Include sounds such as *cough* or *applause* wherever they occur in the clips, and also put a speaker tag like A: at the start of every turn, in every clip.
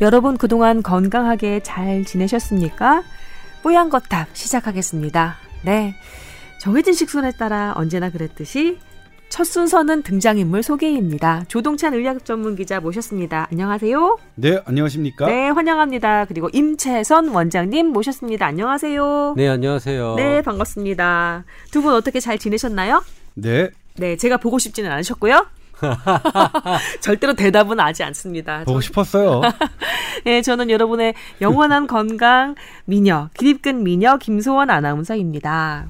A: 여러분 그동안 건강하게 잘 지내셨습니까? 뽀얀 거탑 시작하겠습니다. 네. 정해진 식순에 따라 언제나 그랬듯이 첫 순서는 등장인물 소개입니다. 조동찬 의학 전문 기자 모셨습니다. 안녕하세요.
B: 네, 안녕하십니까?
A: 네, 환영합니다. 그리고 임채선 원장님 모셨습니다. 안녕하세요.
C: 네, 안녕하세요.
A: 네, 반갑습니다. 두 분 어떻게 잘 지내셨나요?
B: 네.
A: 네, 제가 보고 싶지는 않으셨고요. *laughs* 절대로 대답은 하지 않습니다.
B: 보고 싶었어요.
A: 네, *laughs* 저는 여러분의 영원한 *laughs* 건강 미녀, 기립근 미녀 김소원 아나운서입니다.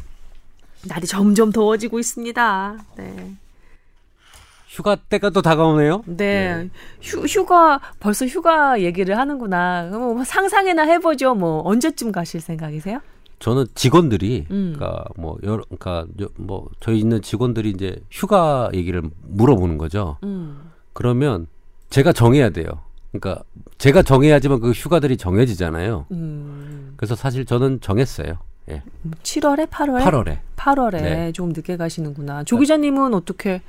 A: 날이 점점 더워지고 있습니다. 네.
C: 휴가 때가 또 다가오네요.
A: 네. 네. 휴, 휴가, 벌써 휴가 얘기를 하는구나. 그럼 뭐 상상이나 해보죠. 뭐, 언제쯤 가실 생각이세요?
C: 저는 직원들이, 음. 그러니까 뭐, 여러, 그러니까 뭐, 저희 있는 직원들이 이제 휴가 얘기를 물어보는 거죠. 음. 그러면 제가 정해야 돼요. 그러니까 제가 정해야지만 그 휴가들이 정해지잖아요. 음. 그래서 사실 저는 정했어요. 예.
A: 7월에 8월에?
C: 8월에.
A: 8월에 네. 좀 늦게 가시는구나. 조 기자님은 어떻게?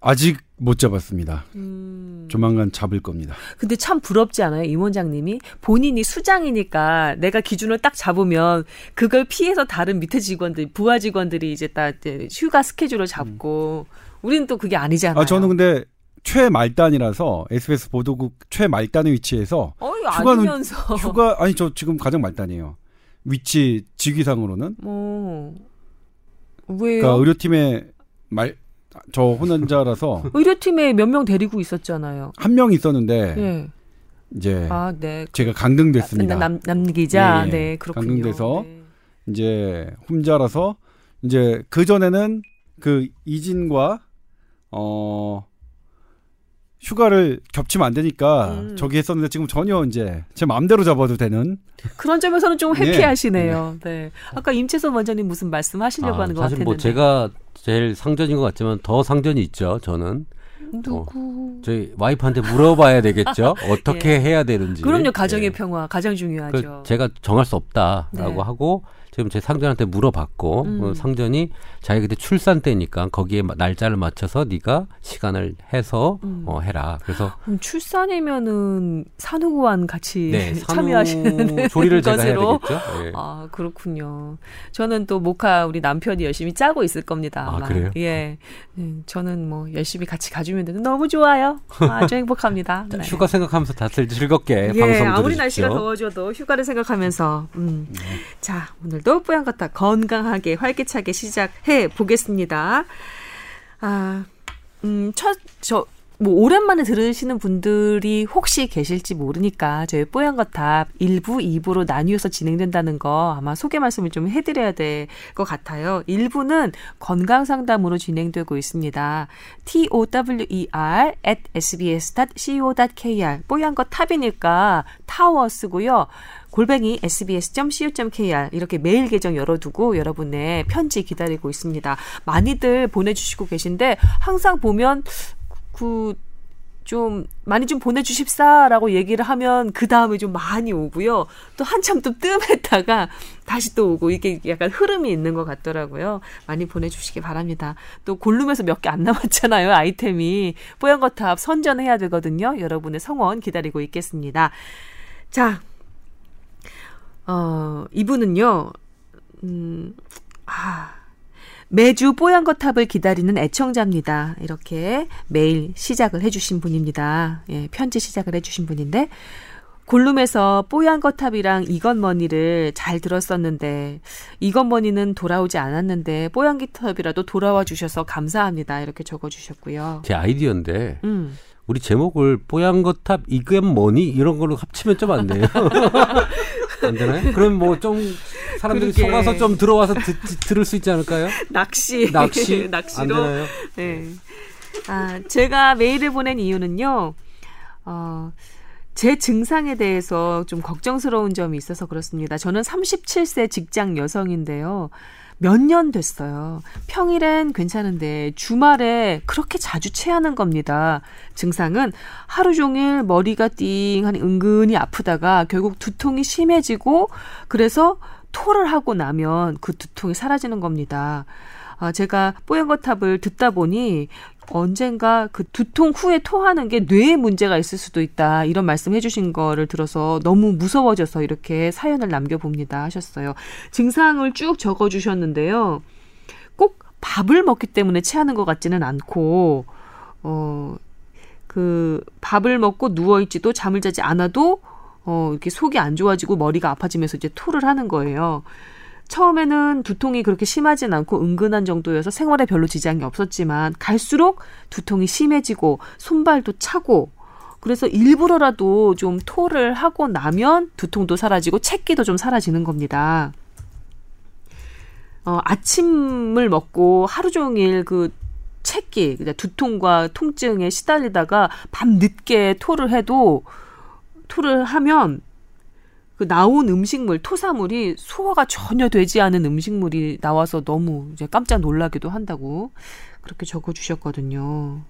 B: 아직 못 잡았습니다. 음... 조만간 잡을 겁니다.
A: 근데 참 부럽지 않아요? 임 원장님이 본인이 수장이니까 내가 기준을 딱 잡으면 그걸 피해서 다른 밑에 직원들, 부하 직원들이 이제 딱 이제 휴가 스케줄을 잡고 음. 우리는 또 그게 아니잖아요.
B: 아, 저는 근데 최말단이라서 SBS 보도국 최말단의 위치에서
A: 어이, 휴가는 아니면서.
B: 휴가 아니 저 지금 가장 말단이에요. 위치 직위상으로는.
A: 어.
B: 왜요? 그러니까 의료팀에 말 저 혼연자라서 *laughs*
A: 의료팀에 몇 명 데리고 있었잖아요.
B: 한 명 있었는데 네. 이제 아, 네. 제가 강등됐습니다.
A: 남, 남 기자, 네, 네 그렇군요.
B: 강등돼서 네. 이제 혼자라서 이제 그 전에는 그 이진과 어 휴가를 겹치면 안 되니까 음. 저기 했었는데 지금 전혀 이제 제 마음대로 잡아도 되는
A: 그런 점에서는 좀 *laughs* 회피하시네요. 네. 네. 아까 임채선 원장님 무슨 말씀하시려고 아, 하는 것
C: 사실 뭐 같았는데. 뭐 제가 제일 상전인 것 같지만 더 상전이 있죠. 저는
A: 누구?
C: 어, 저희 와이프한테 물어봐야 되겠죠. *laughs* 어떻게 예. 해야 되는지.
A: 그럼요. 가정의 예. 평화 가장 중요하죠.
C: 제가 정할 수 없다라고 네. 하고 지금 제 상전한테 물어봤고 음. 어, 상전이 자기 그때 출산 때니까 거기에 날짜를 맞춰서 네가 시간을 해서 음. 어, 해라. 그래서
A: 음, 출산이면은 산후구안 같이 네, *laughs* 참여하시는
C: 조리를 제가 해야 되겠죠.
A: 네. 아 그렇군요. 저는 또 모카 우리 남편이 열심히 짜고 있을 겁니다.
C: 아마. 아 그래요?
A: 예, 네, 저는 뭐 열심히 같이 가주면 되는 너무 좋아요. 아주 행복합니다. *laughs*
C: 네. 휴가 생각하면서 다들 즐겁게 예, 방송
A: 들으십시오. 아무리 날씨가 더워져도 휴가를 생각하면서 음. 네. 자 오늘 도 뽀얀거다 건강하게 활기차게 시작해 보겠습니다. 아, 음, 첫, 저, 뭐 오랜만에 들으시는 분들이 혹시 계실지 모르니까 저희 뽀얀 거탑 1부, 2부로 나뉘어서 진행된다는 거 아마 소개 말씀을 좀 해드려야 될 것 같아요. 1부는 건강 상담으로 진행되고 있습니다. tower at sbs.co.kr 뽀얀 거 탑이니까 타워 쓰고요. 골뱅이 sbs.co.kr 이렇게 메일 계정 열어두고 여러분의 편지 기다리고 있습니다. 많이들 보내주시고 계신데 항상 보면 그 좀 많이 좀 보내주십사라고 얘기를 하면 그 다음에 좀 많이 오고요. 또 한참 또 뜸했다가 다시 또 오고 이게 약간 흐름이 있는 것 같더라고요. 많이 보내주시기 바랍니다. 또 골룸에서 몇 개 안 남았잖아요. 아이템이 뽀얀거탑 선전해야 되거든요. 여러분의 성원 기다리고 있겠습니다. 자, 어, 이분은요, 음, 아, 매주 뽀얀 거탑을 기다리는 애청자입니다. 이렇게 매일 시작을 해주신 분입니다. 예, 편지 시작을 해주신 분인데, 골룸에서 뽀얀 거탑이랑 이건 머니를 잘 들었었는데, 이건 머니는 돌아오지 않았는데, 뽀얀기탑이라도 돌아와 주셔서 감사합니다. 이렇게 적어주셨고요.
C: 제 아이디어인데, 음. 우리 제목을 뽀얀 거탑 이건 머니 이런 걸로 합치면 좀 안 돼요. *laughs* 안 되나요? 그럼 뭐 좀 사람들이 그러게. 속아서 좀 들어와서 듣, 들을 수 있지 않을까요?
A: 낚시.
C: 낚시. *laughs*
A: 낚시로. 안 되나요? 네. 아, 제가 메일을 보낸 이유는요. 어, 제 증상에 대해서 좀 걱정스러운 점이 있어서 그렇습니다. 저는 37세 직장 여성인데요. 몇 년 됐어요. 평일엔 괜찮은데 주말에 그렇게 자주 체하는 겁니다. 증상은 하루 종일 머리가 띵하니 은근히 아프다가 결국 두통이 심해지고 그래서 토를 하고 나면 그 두통이 사라지는 겁니다. 아, 제가 뽀얀거탑을 듣다 보니 언젠가 그 두통 후에 토하는 게 뇌에 문제가 있을 수도 있다. 이런 말씀 해주신 거를 들어서 너무 무서워져서 이렇게 사연을 남겨봅니다. 하셨어요. 증상을 쭉 적어주셨는데요. 꼭 밥을 먹기 때문에 체하는 것 같지는 않고, 어, 그 밥을 먹고 누워있지도 잠을 자지 않아도 어, 이렇게 속이 안 좋아지고 머리가 아파지면서 이제 토를 하는 거예요. 처음에는 두통이 그렇게 심하진 않고 은근한 정도여서 생활에 별로 지장이 없었지만 갈수록 두통이 심해지고 손발도 차고 그래서 일부러라도 좀 토를 하고 나면 두통도 사라지고 채기도 좀 사라지는 겁니다. 어, 아침을 먹고 하루 종일 그 채기, 두통과 통증에 시달리다가 밤 늦게 토를 해도 토를 하면 그 나온 음식물, 토사물이 소화가 전혀 되지 않은 음식물이 나와서 너무 이제 깜짝 놀라기도 한다고 그렇게 적어 주셨거든요.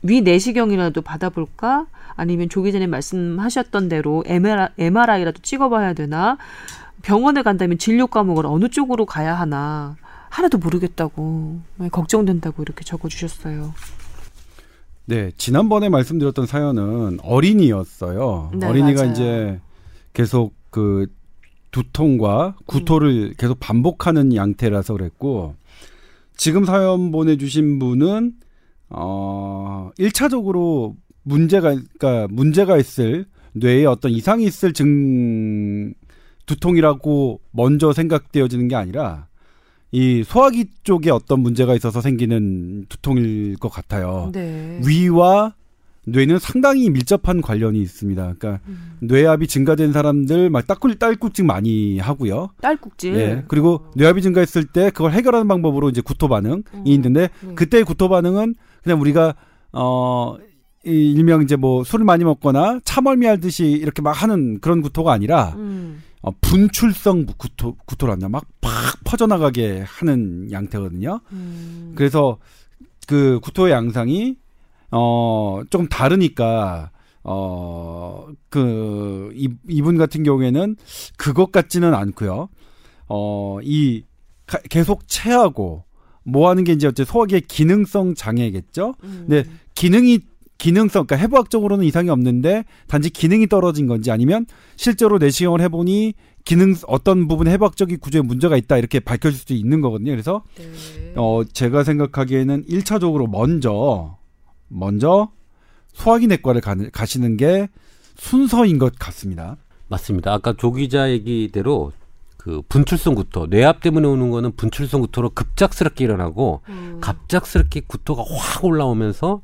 A: 위 내시경이라도 받아볼까? 아니면 조기 전에 말씀하셨던 대로 MRI라도 찍어봐야 되나? 병원에 간다면 진료 과목을 어느 쪽으로 가야 하나? 하나도 모르겠다고 네, 걱정된다고 이렇게 적어주셨어요.
B: 네, 지난번에 말씀드렸던 사연은 어린이였어요. 네, 어린이가 맞아요. 이제 계속 그 두통과 구토를 음. 계속 반복하는 양태라서 그랬고 지금 사연 보내주신 분은 어 1차적으로 문제가 그러니까 문제가 있을 뇌에 어떤 이상이 있을 증 두통이라고 먼저 생각되어지는 게 아니라 이 소화기 쪽에 어떤 문제가 있어서 생기는 두통일 것 같아요. 네. 위와 뇌는 상당히 밀접한 관련이 있습니다. 그러니까 음. 뇌압이 증가된 사람들 막 딸꾹 딸꾹질 많이 하고요.
A: 딸꾹질.
B: 예. 그리고 어. 뇌압이 증가했을 때 그걸 해결하는 방법으로 이제 구토 반응이 어. 있는데 네. 그때의 구토 반응은 그냥 우리가 어 일명 이제 뭐 술을 많이 먹거나 차멀미 하듯이 이렇게 막 하는 그런 구토가 아니라 음. 어, 분출성 구토, 구토란다. 막 팍 퍼져나가게 하는 양태거든요. 음. 그래서 그 구토의 양상이, 어, 조금 다르니까, 어, 그, 이, 이분 같은 경우에는 그것 같지는 않고요. 어, 이, 가, 계속 체하고, 뭐 하는 게 이제 어째 소화기의 기능성 장애겠죠? 음. 근데 기능이 기능성, 그러니까 해부학적으로는 이상이 없는데 단지 기능이 떨어진 건지 아니면 실제로 내시경을 해보니 기능 어떤 부분 해부학적인 구조에 문제가 있다 이렇게 밝혀질 수도 있는 거거든요. 그래서 네. 어 제가 생각하기에는 1차적으로 먼저 먼저 소화기 내과를 가, 가시는 게 순서인 것 같습니다.
C: 맞습니다. 아까 조 기자 얘기대로 그 분출성 구토, 뇌압 때문에 오는 거는 분출성 구토로 급작스럽게 일어나고 음. 갑작스럽게 구토가 확 올라오면서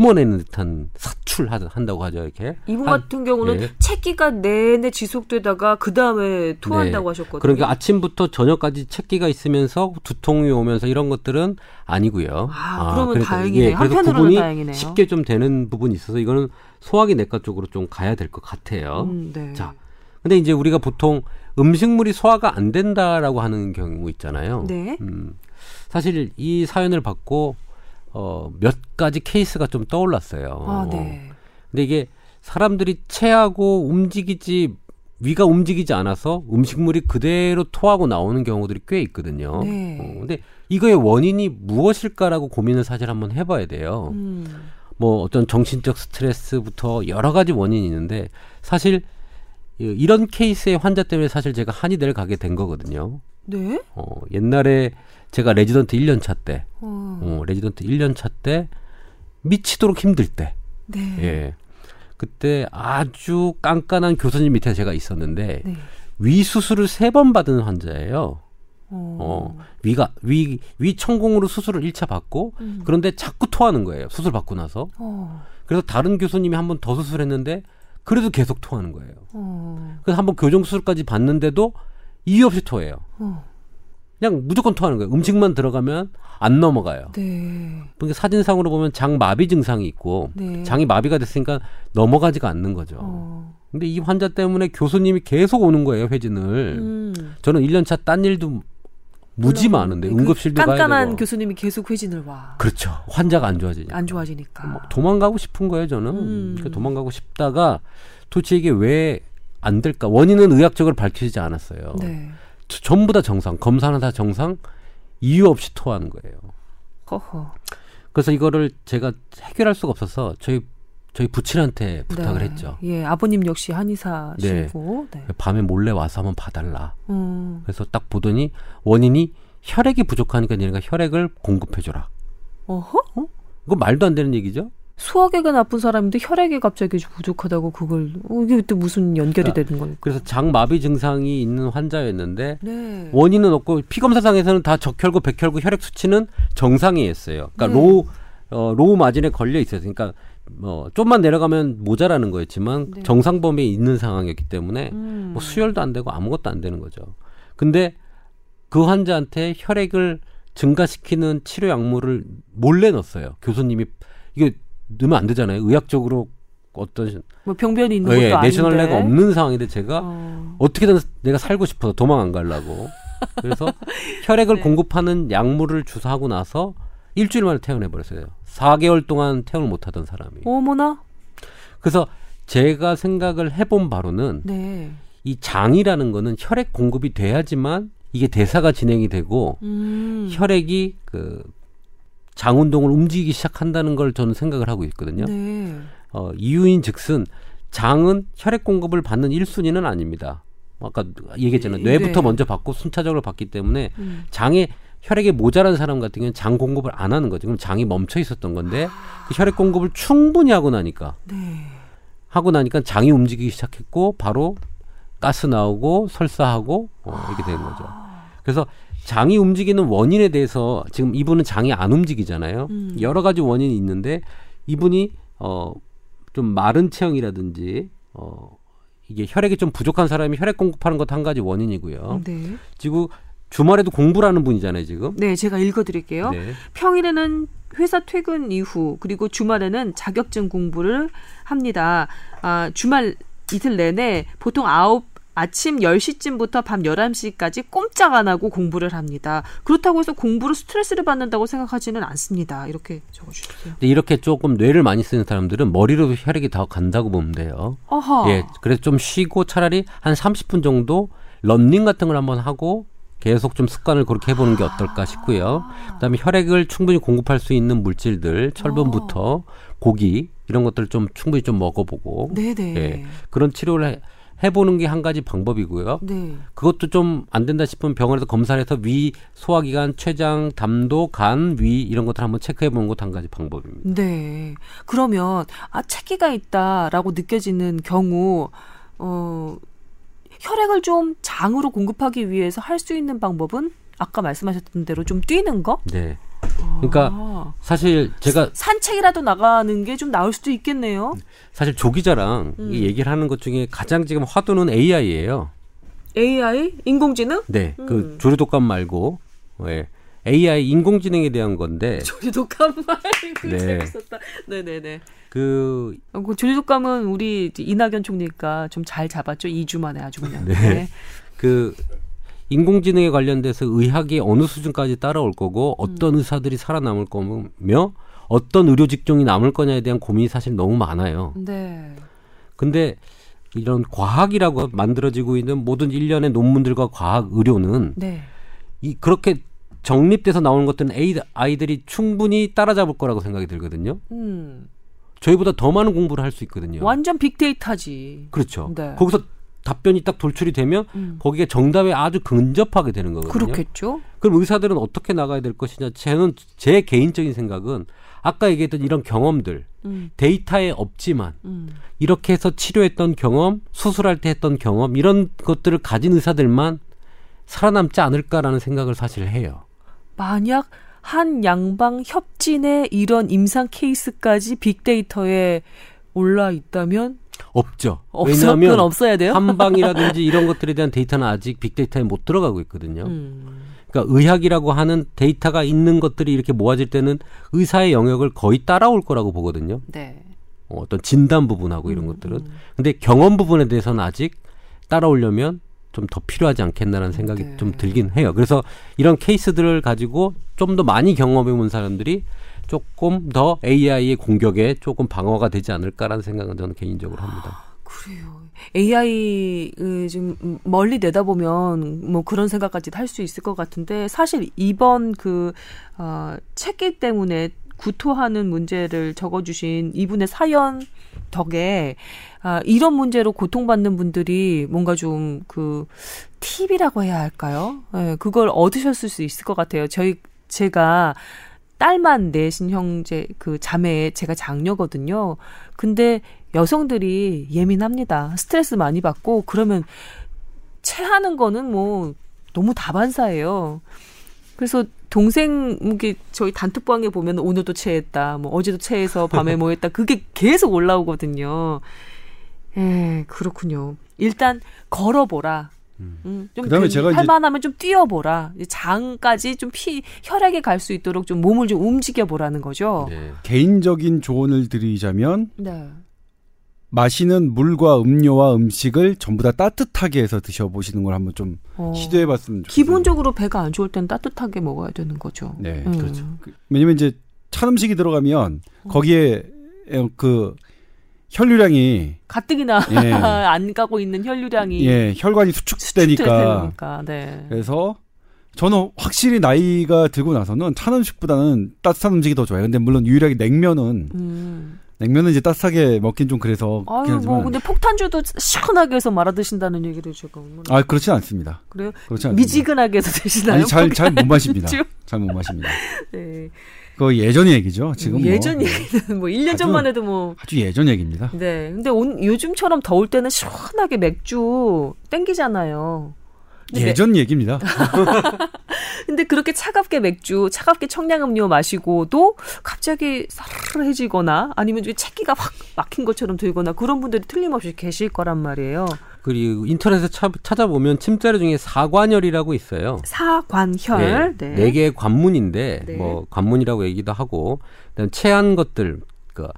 C: 뿜어내는 듯한 사출한다고 하죠 이렇게.
A: 이분 한, 같은 경우는 네. 채기가 내내 지속되다가 그 다음에 토한다고 네. 하셨거든요.
C: 그러니까 아침부터 저녁까지 채기가 있으면서 두통이 오면서 이런 것들은 아니고요.
A: 아, 아 그러면 그러니까, 다행이네요. 예, 한편으로는 다행이네요.
C: 쉽게 좀 되는 부분이 있어서 이거는 소화기 내과 쪽으로 좀 가야 될 것 같아요. 음, 네. 자, 근데 이제 우리가 보통 음식물이 소화가 안 된다라고 하는 경우 있잖아요. 네. 음, 사실 이 사연을 받고 어, 몇 가지 케이스가 좀 떠올랐어요. 아, 네. 근데 이게 사람들이 체하고 움직이지 위가 움직이지 않아서 음식물이 그대로 토하고 나오는 경우들이 꽤 있거든요. 네. 어, 근데 이거의 원인이 무엇일까라고 고민을 사실 한번 해봐야 돼요. 음. 뭐 어떤 정신적 스트레스부터 여러 가지 원인이 있는데 사실 이런 케이스의 환자 때문에 사실 제가 한의대를 가게 된 거거든요.
A: 네.
C: 어, 옛날에 제가 레지던트 1년 차 때, 어. 어, 레지던트 1년 차 때 미치도록 힘들 때, 네. 예. 그때 아주 깐깐한 교수님 밑에 제가 있었는데 네. 위 수술을 세 번 받은 환자예요. 어. 어, 위가 위 위 천공으로 수술을 1차 받고 음. 그런데 자꾸 토하는 거예요. 수술 받고 나서. 어. 그래서 다른 교수님이 한 번 더 수술했는데 그래도 계속 토하는 거예요. 어. 그래서 한 번 교정 수술까지 받는데도 이유 없이 토해요. 어. 그냥 무조건 토하는 거예요. 음식만 들어가면 안 넘어가요. 네. 그러니까 사진상으로 보면 장 마비 증상이 있고 네. 장이 마비가 됐으니까 넘어가지가 않는 거죠. 어. 근데 이 환자 때문에 교수님이 계속 오는 거예요, 회진을. 음. 저는 1년차 딴 일도 무지 많은데 그 응급실도 그
A: 깐깐한 교수님이 계속 회진을 와.
C: 그렇죠. 환자가 안 좋아지니까.
A: 안 좋아지니까.
C: 뭐 도망가고 싶은 거예요, 저는. 음. 그러니까 도망가고 싶다가 도대체 이게 왜 안 될까? 원인은 의학적으로 밝혀지지 않았어요. 네. 전부 다 정상, 검사는 다 정상, 이유 없이 토하는 거예요. 허허. 그래서 이거를 제가 해결할 수가 없어서 저희 저희 부친한테 부탁을
A: 네.
C: 했죠.
A: 예, 아버님 역시 한의사시고. 네.
C: 밤에 몰래 와서 한번 봐달라.
A: 음.
C: 그래서 딱 보더니 원인이 혈액이 부족하니까 얘네가 혈액을 공급해줘라.
A: 어허?
C: 이거 말도 안 되는 얘기죠?
A: 소화기가 나쁜 사람인데 혈액이 갑자기 부족하다고 그걸 어, 이게 또 무슨 연결이
C: 그러니까
A: 되는 겁니까?
C: 그래서 장마비 증상이 있는 환자였는데
A: 네.
C: 원인은 없고 피검사상에서는 다 적혈구, 백혈구 혈액 수치는 정상이었어요. 그러니까
A: 네.
C: low 어, low margin에 걸려 있어요. 그러니까 뭐 좀만 내려가면 모자라는 거였지만
A: 네.
C: 정상 범위에 있는 상황이었기 때문에
A: 음.
C: 뭐 수혈도 안 되고 아무것도 안 되는 거죠. 근데 그 환자한테 혈액을 증가시키는 치료 약물을 몰래 넣었어요. 교수님이 이게 넣으면 안 되잖아요. 의학적으로 어떤
A: 뭐 병변이 있는
C: 예,
A: 것도 아닌데.
C: rationale가 없는 상황인데 제가
A: 어.
C: 어떻게든 내가 살고 싶어서 도망 안 가려고. 그래서 *laughs* 혈액을
A: 네.
C: 공급하는 약물을 주사하고 나서 일주일 만에 퇴원해 버렸어요. 4개월 동안 퇴원을 못 하던 사람이.
A: 어머나.
C: 그래서 제가 생각을 해본 바로는
A: 네.
C: 이 장이라는 거는 혈액 공급이 돼야지만 이게 대사가 진행이 되고
A: 음.
C: 혈액이 그 장 운동을 움직이기 시작한다는 걸 저는 생각을 하고 있거든요.
A: 네.
C: 어, 이유인 즉슨 장은 혈액 공급을 받는 1순위는 아닙니다. 아까 얘기했잖아요.
A: 네.
C: 뇌부터 먼저 받고 순차적으로 받기 때문에
A: 음.
C: 장에 혈액이 모자란 사람 같은 경우는 장 공급을 안 하는 거죠. 그럼 장이 멈춰 있었던 건데 그 혈액 공급을 충분히 하고 나니까
A: 네.
C: 하고 나니까 장이 움직이기 시작했고 바로 가스 나오고 설사하고 어, 이렇게 된 거죠. 그래서 장이 움직이는 원인에 대해서 지금 이분은 장이 안 움직이잖아요.
A: 음.
C: 여러 가지 원인이 있는데 이분이 어 좀 마른 체형이라든지 어 이게 혈액이 좀 부족한 사람이 혈액 공급하는 것도 한 가지 원인이고요.
A: 네.
C: 지금 주말에도 공부를 하는 분이잖아요, 지금.
A: 네, 제가 읽어 드릴게요.
C: 네.
A: 평일에는 회사 퇴근 이후 그리고 주말에는 자격증 공부를 합니다. 아, 주말 이틀 내내 보통 아홉 아침 10시쯤부터 밤 11시까지 꼼짝 안 하고 공부를 합니다. 그렇다고 해서 공부로 스트레스를 받는다고 생각하지는 않습니다. 이렇게 적어주셨어요.
C: 근데 이렇게 조금 뇌를 많이 쓰는 사람들은 머리로 혈액이 더 간다고 보면 돼요.
A: 어허.
C: 예, 그래서 좀 쉬고 차라리 한 30분 정도 런닝 같은 걸 한번 하고 계속 좀 습관을 그렇게 해보는 게 어떨까 싶고요. 그다음에 혈액을 충분히 공급할 수 있는 물질들, 철분부터 고기 이런 것들을 좀 충분히 좀 먹어보고
A: 네네.
C: 예, 그런 치료를 해, 해보는 게 한 가지 방법이고요.
A: 네.
C: 그것도 좀 안 된다 싶으면 병원에서 검사를 해서 위, 소화기관, 췌장, 담도, 간, 위 이런 것들 한번 체크해 보는 것도 한 가지 방법입니다.
A: 네. 그러면 아 체기가 있다라고 느껴지는 경우 어 혈액을 좀 장으로 공급하기 위해서 할 수 있는 방법은 아까 말씀하셨던 대로 좀 뛰는 거?
C: 네. 그러니까
A: 아.
C: 사실 제가
A: 산책이라도 나가는 게 좀 나을 수도 있겠네요.
C: 사실 조 기자랑
A: 음.
C: 이 얘기를 하는 것 중에 가장 지금 화두는 AI예요.
A: AI 인공지능?
C: 네,
A: 음.
C: 그 조류 독감 말고 예, AI 인공지능에 대한 건데 *laughs*
A: 조류 독감 말
C: 네.
A: 재밌었다. 네네네.
C: 그
A: 어, 그 조류 독감은 우리 이낙연 총리가 좀 잘 잡았죠. 2주 만에 아주 그냥.
C: 네. 그 인공지능에 관련돼서 의학이 어느 수준까지 따라올 거고 어떤
A: 음.
C: 의사들이 살아남을 거며 어떤 의료 직종이 남을 거냐에 대한 고민이 사실 너무 많아요.
A: 네.
C: 근데 이런 과학이라고 만들어지고 있는 모든 일련의 논문들과 과학 의료는
A: 네.
C: 이 그렇게 정립돼서 나오는 것들은 에이- 아이들이 충분히 따라잡을 거라고 생각이 들거든요.
A: 음.
C: 저희보다 더 많은 공부를 할 수 있거든요.
A: 완전 빅데이터지.
C: 그렇죠.
A: 네.
C: 거기서 답변이 딱 돌출이 되면
A: 음.
C: 거기에 정답에 아주 근접하게 되는 거거든요.
A: 그렇겠죠.
C: 그럼 의사들은 어떻게 나가야 될 것이냐? 저는 제 개인적인 생각은 아까 얘기했던 이런 경험들
A: 음.
C: 데이터에 없지만
A: 음.
C: 이렇게 해서 치료했던 경험, 수술할 때 했던 경험 이런 것들을 가진 의사들만 살아남지 않을까라는 생각을 사실 해요.
A: 만약 한 양방 협진의 이런 임상 케이스까지 빅데이터에 올라 있다면
C: 없죠. 왜냐하면
A: 없어야 돼요.
C: 한방이라든지 이런 것들에 대한 데이터는 아직 빅데이터에 못 들어가고 있거든요.
A: 음.
C: 그러니까 의학이라고 하는 데이터가 있는 것들이 이렇게 모아질 때는 의사의 영역을 거의 따라올 거라고 보거든요.
A: 네.
C: 어, 어떤 진단 부분하고 이런
A: 음,
C: 것들은.
A: 음.
C: 근데 경험 부분에 대해서는 아직 따라오려면 좀 더 필요하지 않겠나라는 생각이
A: 네.
C: 좀 들긴 해요. 그래서 이런 케이스들을 가지고 좀 더 많이 경험해 본 사람들이 조금 더 AI의 공격에 조금 방어가 되지 않을까라는 생각은 저는 개인적으로 합니다.
A: 그래요. AI 그좀 멀리 내다보면 뭐 그런 생각까지 할 수 있을 것 같은데 사실 이번 그 어, 책기 때문에 구토하는 문제를 적어주신 이분의 사연 덕에 아, 이런 문제로 고통받는 분들이 뭔가 좀 그 팁이라고 해야 할까요? 예, 그걸 얻으셨을 수 있을 것 같아요. 저희 제가 딸만 내신 형제 그 자매 제가 장녀거든요. 근데 여성들이 예민합니다. 스트레스 많이 받고 그러면 체하는 거는 뭐 너무 다반사예요. 그래서 동생 이게 저희 단톡방에 보면 오늘도 체했다, 뭐 어제도 체해서 밤에 *laughs* 뭐 했다, 그게 계속 올라오거든요. 예, 그렇군요. 일단 걸어보라. 음. 음, 좀 그다음에 제가 할만하면 좀 뛰어보라. 장까지 좀 피 혈액에 갈수 있도록 좀 몸을 좀 움직여 보라는 거죠. 네.
B: 개인적인 조언을 드리자면 네. 마시는 물과 음료와 음식을 전부 다 따뜻하게 해서 드셔보시는 걸 한번 좀 어. 시도해봤으면 좋겠어요.
A: 기본적으로 배가 안 좋을 땐 따뜻하게 먹어야 되는 거죠.
B: 네, 음. 그렇죠. 그, 왜냐면 이제 찬 음식이 들어가면 거기에 그 혈류량이
A: 가뜩이나 예. *laughs* 안 가고 있는 혈류량이
B: 예, 혈관이 수축되니까. 네. 그래서 저는 확실히 나이가 들고 나서는 찬 음식보다는 따뜻한 음식이 더 좋아요. 근데 물론 유일하게 냉면은 음. 냉면은 이제 따뜻하게 먹긴 좀 그래서.
A: 아유, 뭐 근데 폭탄주도 시원하게 해서 말아 드신다는 얘기를 제가.
B: 아, 그렇진 않습니다.
A: 그래요? 그렇지 않습니다. 미지근하게 해서 드시나요?
B: 아니, 잘, 잘 못 마십니다. 잘 못 마십니다. *laughs* 네. 그 예전 얘기죠. 지금
A: 뭐. 예전 뭐, 얘기는 뭐 1년 아주, 전만 해도 뭐
B: 아주 예전 얘기입니다.
A: 네. 근데 온, 요즘처럼 더울 때는 시원하게 맥주 땡기잖아요.
B: 예전 맥... 얘기입니다. *laughs*
A: 근데 그렇게 차갑게 맥주, 차갑게 청량음료 마시고도 갑자기 사르르해지거나 아니면 체기가 확 막힌 것처럼 들거나 그런 분들이 틀림없이 계실 거란 말이에요.
C: 그리고 인터넷에 차, 찾아보면 침자리 중에 사관혈이라고 있어요.
A: 사관혈.
C: 네. 네. 네 개의 관문인데 네. 뭐 관문이라고 얘기도 하고 그다음 체한 것들 그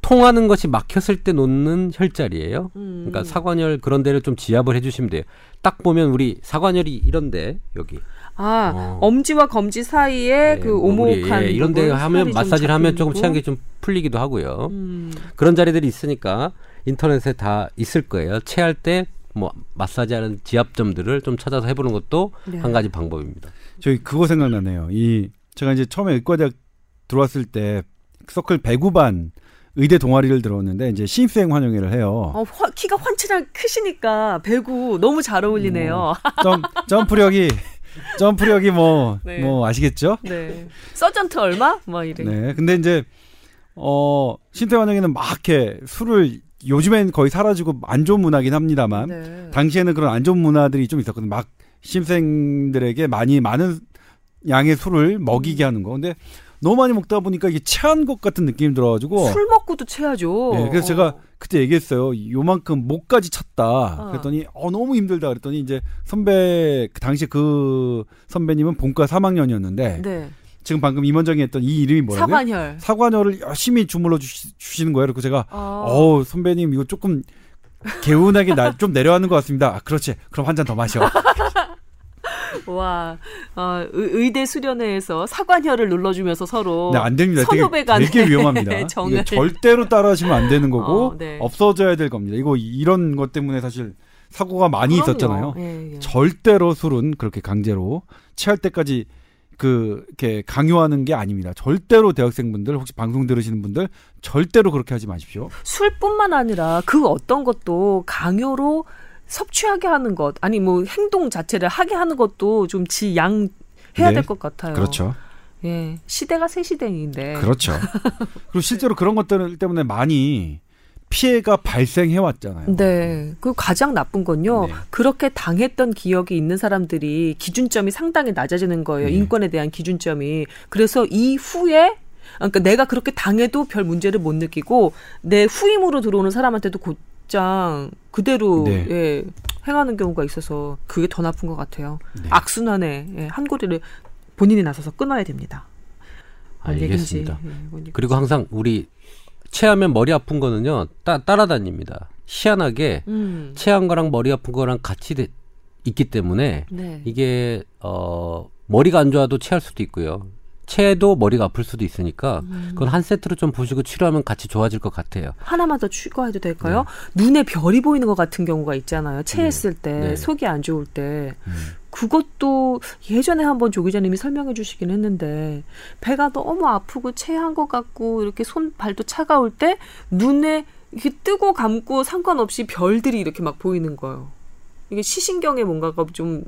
C: 통하는 것이 막혔을 때 놓는 혈자리예요. 음. 그러니까 사관혈 그런 데를 좀 지압을 해 주시면 돼요. 딱 보면 우리 사관혈이 이런데 여기.
A: 아 어. 엄지와 검지 사이에 네, 그 오목한
C: 예, 이런 데 하면 마사지를 하면 조금 체한 게 좀 풀리기도 하고요. 음. 그런 자리들이 있으니까 인터넷에 다 있을 거예요. 체할 때 뭐 마사지하는 지압점들을 좀 찾아서 해보는 것도 네. 한 가지 방법입니다.
B: 저희 그거 생각나네요. 이 제가 이제 처음에 의과대학 들어왔을 때 서클 배구반 의대 동아리를 들어왔는데 이제 신입생 환영회를 해요.
A: 어, 화, 키가 환치랑 크시니까 배구 너무 잘 어울리네요. 어,
B: 점, 점프력이 *laughs* 점프력이 뭐뭐 네. 뭐 아시겠죠?
A: 네. 서전트 얼마? 뭐 이래.
B: 네. 근데 이제 어 신태 환영회는 막 이렇게 술을 요즘엔 거의 사라지고 안 좋은 문화긴 합니다만 네. 당시에는 그런 안 좋은 문화들이 좀 있었거든요. 막 신생들에게 많이 많은 양의 술을 먹이게 하는 거. 근데 너무 많이 먹다 보니까 이게 체한 것 같은 느낌이 들어가지고
A: 술 먹고도 체하죠.
B: 네, 그래서 어. 제가 그때 얘기했어요. 요만큼 목까지 찼다. 어. 그랬더니 어 너무 힘들다. 그랬더니 이제 선배 그 당시 그 선배님은 본과 3학년이었는데 네. 지금 방금 임원장이 했던 이 이름이 뭐라고요?
A: 사관혈.
B: 사관혈을 열심히 주물러 주시, 는 거예요. 그리고 제가 어. 어 선배님 이거 조금 개운하게 나, 좀 내려가는 것 같습니다. 아, 그렇지. 그럼 한 잔 더 마셔. *laughs*
A: 와, 어, 의대 수련회에서 사관혈을 눌러주면서 서로
B: 네, 안 됩니다. 되게, 되게 위험합니다. *laughs* 정을. 절대로 따라하시면 안 되는 거고 어, 네. 없어져야 될 겁니다. 이거 이런 것 때문에 사실 사고가 많이 그럼요. 있었잖아요. 예, 예. 절대로 술은 그렇게 강제로 취할 때까지 그 이렇게 강요하는 게 아닙니다. 절대로 대학생분들 혹시 방송 들으시는 분들 절대로 그렇게 하지 마십시오.
A: 술뿐만 아니라 그 어떤 것도 강요로 섭취하게 하는 것 아니 뭐 행동 자체를 하게 하는 것도 좀 지양 해야 네. 될것 같아요.
B: 그렇죠.
A: 예. 시대가 새 시대인데.
B: 그렇죠. *laughs* 그리고 실제로 그런 것들 때문에 많이 피해가 발생해 왔잖아요.
A: 네. 그 가장 나쁜 건요. 네. 그렇게 당했던 기억이 있는 사람들이 기준점이 상당히 낮아지는 거예요. 네. 인권에 대한 기준점이. 그래서 이후에 그러니까 내가 그렇게 당해도 별 문제를 못 느끼고 내 후임으로 들어오는 사람한테도 곧장 그대로 네. 예, 행하는 경우가 있어서 그게 더 나쁜 것 같아요. 네. 악순환에 예, 한 고리를 본인이 나서서 끊어야 됩니다.
C: 알겠습니다. 예, 그리고 항상 우리 체하면 머리 아픈 거는요 따, 따라다닙니다. 희한하게 음. 체한 거랑 머리 아픈 거랑 같이 되, 있기 때문에 네. 이게 어 머리가 안 좋아도 체할 수도 있고요. 체도 머리가 아플 수도 있으니까 음. 그건 한 세트로 좀 보시고 치료하면 같이 좋아질 것 같아요.
A: 하나만 더 추가해도 될까요? 네. 눈에 별이 보이는 것 같은 경우가 있잖아요. 체했을 네. 때 네. 속이 안 좋을 때 음. 그것도 예전에 한번 조 기자님이 설명해 주시긴 했는데 배가 너무 아프고 체한 것 같고 이렇게 손 발도 차가울 때 눈에 이렇게 뜨고 감고 상관없이 별들이 이렇게 막 보이는 거예요. 이게 시신경에 뭔가가 좀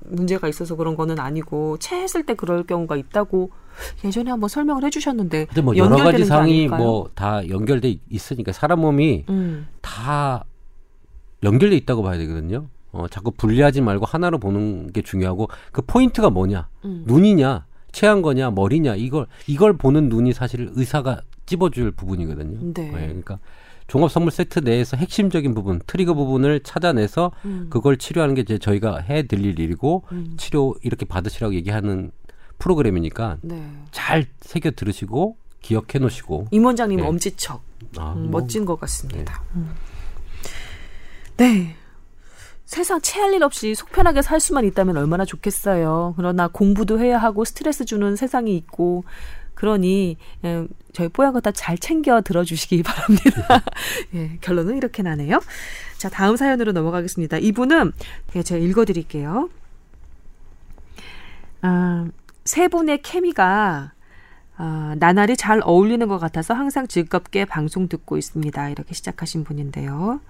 A: 문제가 있어서 그런 거는 아니고 체했을 때 그럴 경우가 있다고 예전에 한번 설명을 해주셨는데
C: 근데 뭐 여러 가지 상이 뭐 다 연결돼 있으니까 사람 몸이 음. 다 연결돼 있다고 봐야 되거든요. 어, 자꾸 분리하지 말고 하나로 보는 게 중요하고 그 포인트가 뭐냐, 음. 눈이냐, 체한 거냐, 머리냐 이걸 이걸 보는 눈이 사실 의사가 찝어줄 부분이거든요. 네. 네 그러니까 종합 선물 세트 내에서 핵심적인 부분, 트리거 부분을 찾아내서 음. 그걸 치료하는 게 이제 저희가 해 드릴 일이고 음. 치료 이렇게 받으시라고 얘기하는 프로그램이니까 네. 잘 새겨 들으시고 기억해 놓으시고
A: 임 원장님 네. 엄지척 아, 음, 뭐. 멋진 것 같습니다. 네. 음. 네. 세상 체할 일 없이 속편하게 살 수만 있다면 얼마나 좋겠어요. 그러나 공부도 해야 하고 스트레스 주는 세상이 있고 그러니 예, 저희 뽀얀 거 다 잘 챙겨 들어주시기 *laughs* 바랍니다. 예, 결론은 이렇게 나네요. 자 다음 사연으로 넘어가겠습니다. 이분은 예, 제가 읽어드릴게요. 아, 세 분의 케미가 아, 나날이 잘 어울리는 것 같아서 항상 즐겁게 방송 듣고 있습니다. 이렇게 시작하신 분인데요.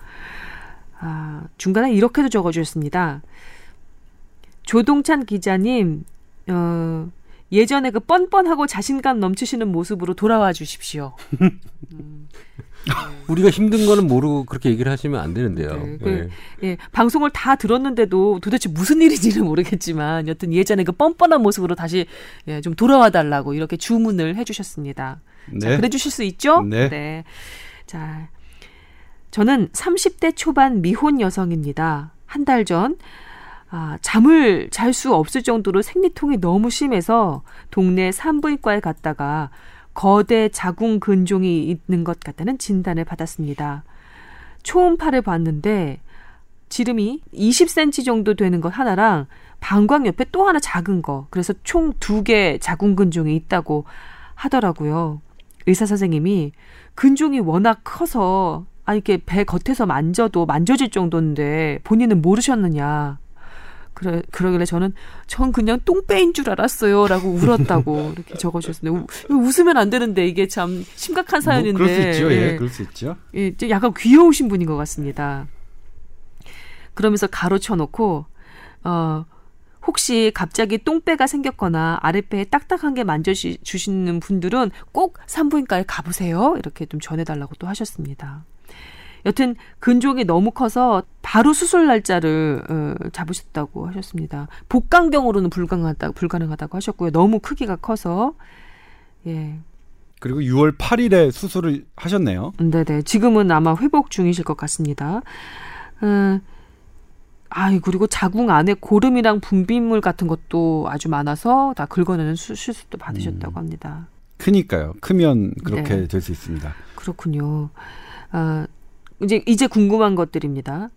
A: 아, 중간에 이렇게도 적어주셨습니다. 조동찬 기자님, 어, 예전에 그 뻔뻔하고 자신감 넘치시는 모습으로 돌아와 주십시오. 음.
C: 우리가 힘든 거는 모르고 그렇게 얘기를 하시면 안 되는데요. 네, 그,
A: 네. 예, 방송을 다 들었는데도 도대체 무슨 일인지는 모르겠지만 여튼 예전에 그 뻔뻔한 모습으로 다시 예, 좀 돌아와 달라고 이렇게 주문을 해주셨습니다. 네. 자, 그래 주실 수 있죠?
B: 네. 네.
A: 자, 저는 30대 초반 미혼 여성입니다. 한 달 전, 아, 잠을 잘 수 없을 정도로 생리통이 너무 심해서 동네 산부인과에 갔다가 거대 자궁 근종이 있는 것 같다는 진단을 받았습니다. 초음파를 봤는데 지름이 20cm 정도 되는 것 하나랑 방광 옆에 또 하나 작은 거. 그래서 총 두 개 자궁 근종이 있다고 하더라고요. 의사 선생님이 근종이 워낙 커서 아 이렇게 배 겉에서 만져도 만져질 정도인데 본인은 모르셨느냐. 그래 그러길래 저는 전 그냥 똥배인 줄 알았어요 라고 울었다고 *laughs* 이렇게 적어주셨는데 웃으면 안 되는데 이게 참 심각한 사연인데. 뭐
B: 그럴 수 있죠. 예, 예. 그럴 수 있죠.
A: 예 약간 귀여우신 분인 것 같습니다. 그러면서 가로쳐 놓고 어 혹시 갑자기 똥배가 생겼거나 아랫배에 딱딱한 게 만져주시는 분들은 꼭 산부인과에 가보세요. 이렇게 좀 전해달라고 또 하셨습니다. 여튼 근종이 너무 커서 바로 수술 날짜를 어, 잡으셨다고 하셨습니다. 복강경으로는 불가능하다 불가능하다고 하셨고요. 너무 크기가 커서 예.
B: 그리고 6월 8일에 수술을 하셨네요.
A: 네네. 지금은 아마 회복 중이실 것 같습니다. 음, 아, 그리고 자궁 안에 고름이랑 분비물 같은 것도 아주 많아서 다 긁어내는 수, 술도 받으셨다고 음. 합니다.
B: 크니까요. 크면 그렇게 네. 될수 있습니다.
A: 그렇군요. 아, 이제 이제 궁금한 것들입니다.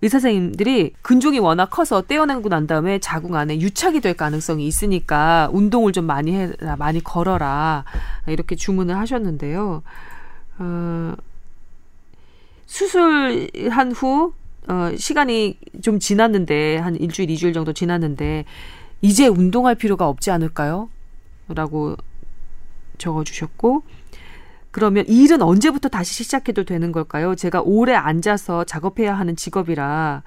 A: 의사 선생님들이 근종이 워낙 커서 떼어내고 난 다음에 자궁 안에 유착이 될 가능성이 있으니까 운동을 좀 많이 해라, 많이 걸어라 이렇게 주문을 하셨는데요. 어, 수술한 후 어, 시간이 좀 지났는데 한 일주일, 이주일 정도 지났는데 이제 운동할 필요가 없지 않을까요? 라고 적어주셨고 그러면 일은 언제부터 다시 시작해도 되는 걸까요? 제가 오래 앉아서 작업해야 하는 직업이라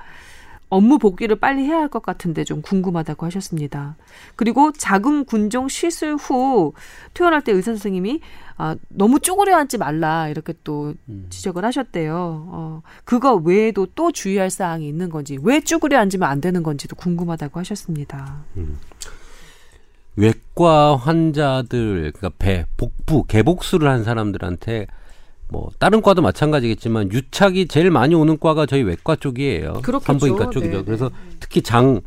A: 업무 복귀를 빨리 해야 할 것 같은데 좀 궁금하다고 하셨습니다. 그리고 자궁 군종 시술 후 퇴원할 때 의사 선생님이 아, 너무 쪼그려 앉지 말라 이렇게 또 음. 지적을 하셨대요. 어, 그거 외에도 또 주의할 사항이 있는 건지 왜 쭈그려 앉으면 안 되는 건지도 궁금하다고 하셨습니다. 음.
C: 외과 환자들 그러니까 배 복부 개복수를 한 사람들한테 뭐 다른 과도 마찬가지겠지만 유착이 제일 많이 오는 과가 저희 외과 쪽이에요. 그렇겠죠. 산부인과 쪽이죠. 네. 그래서 특히 장,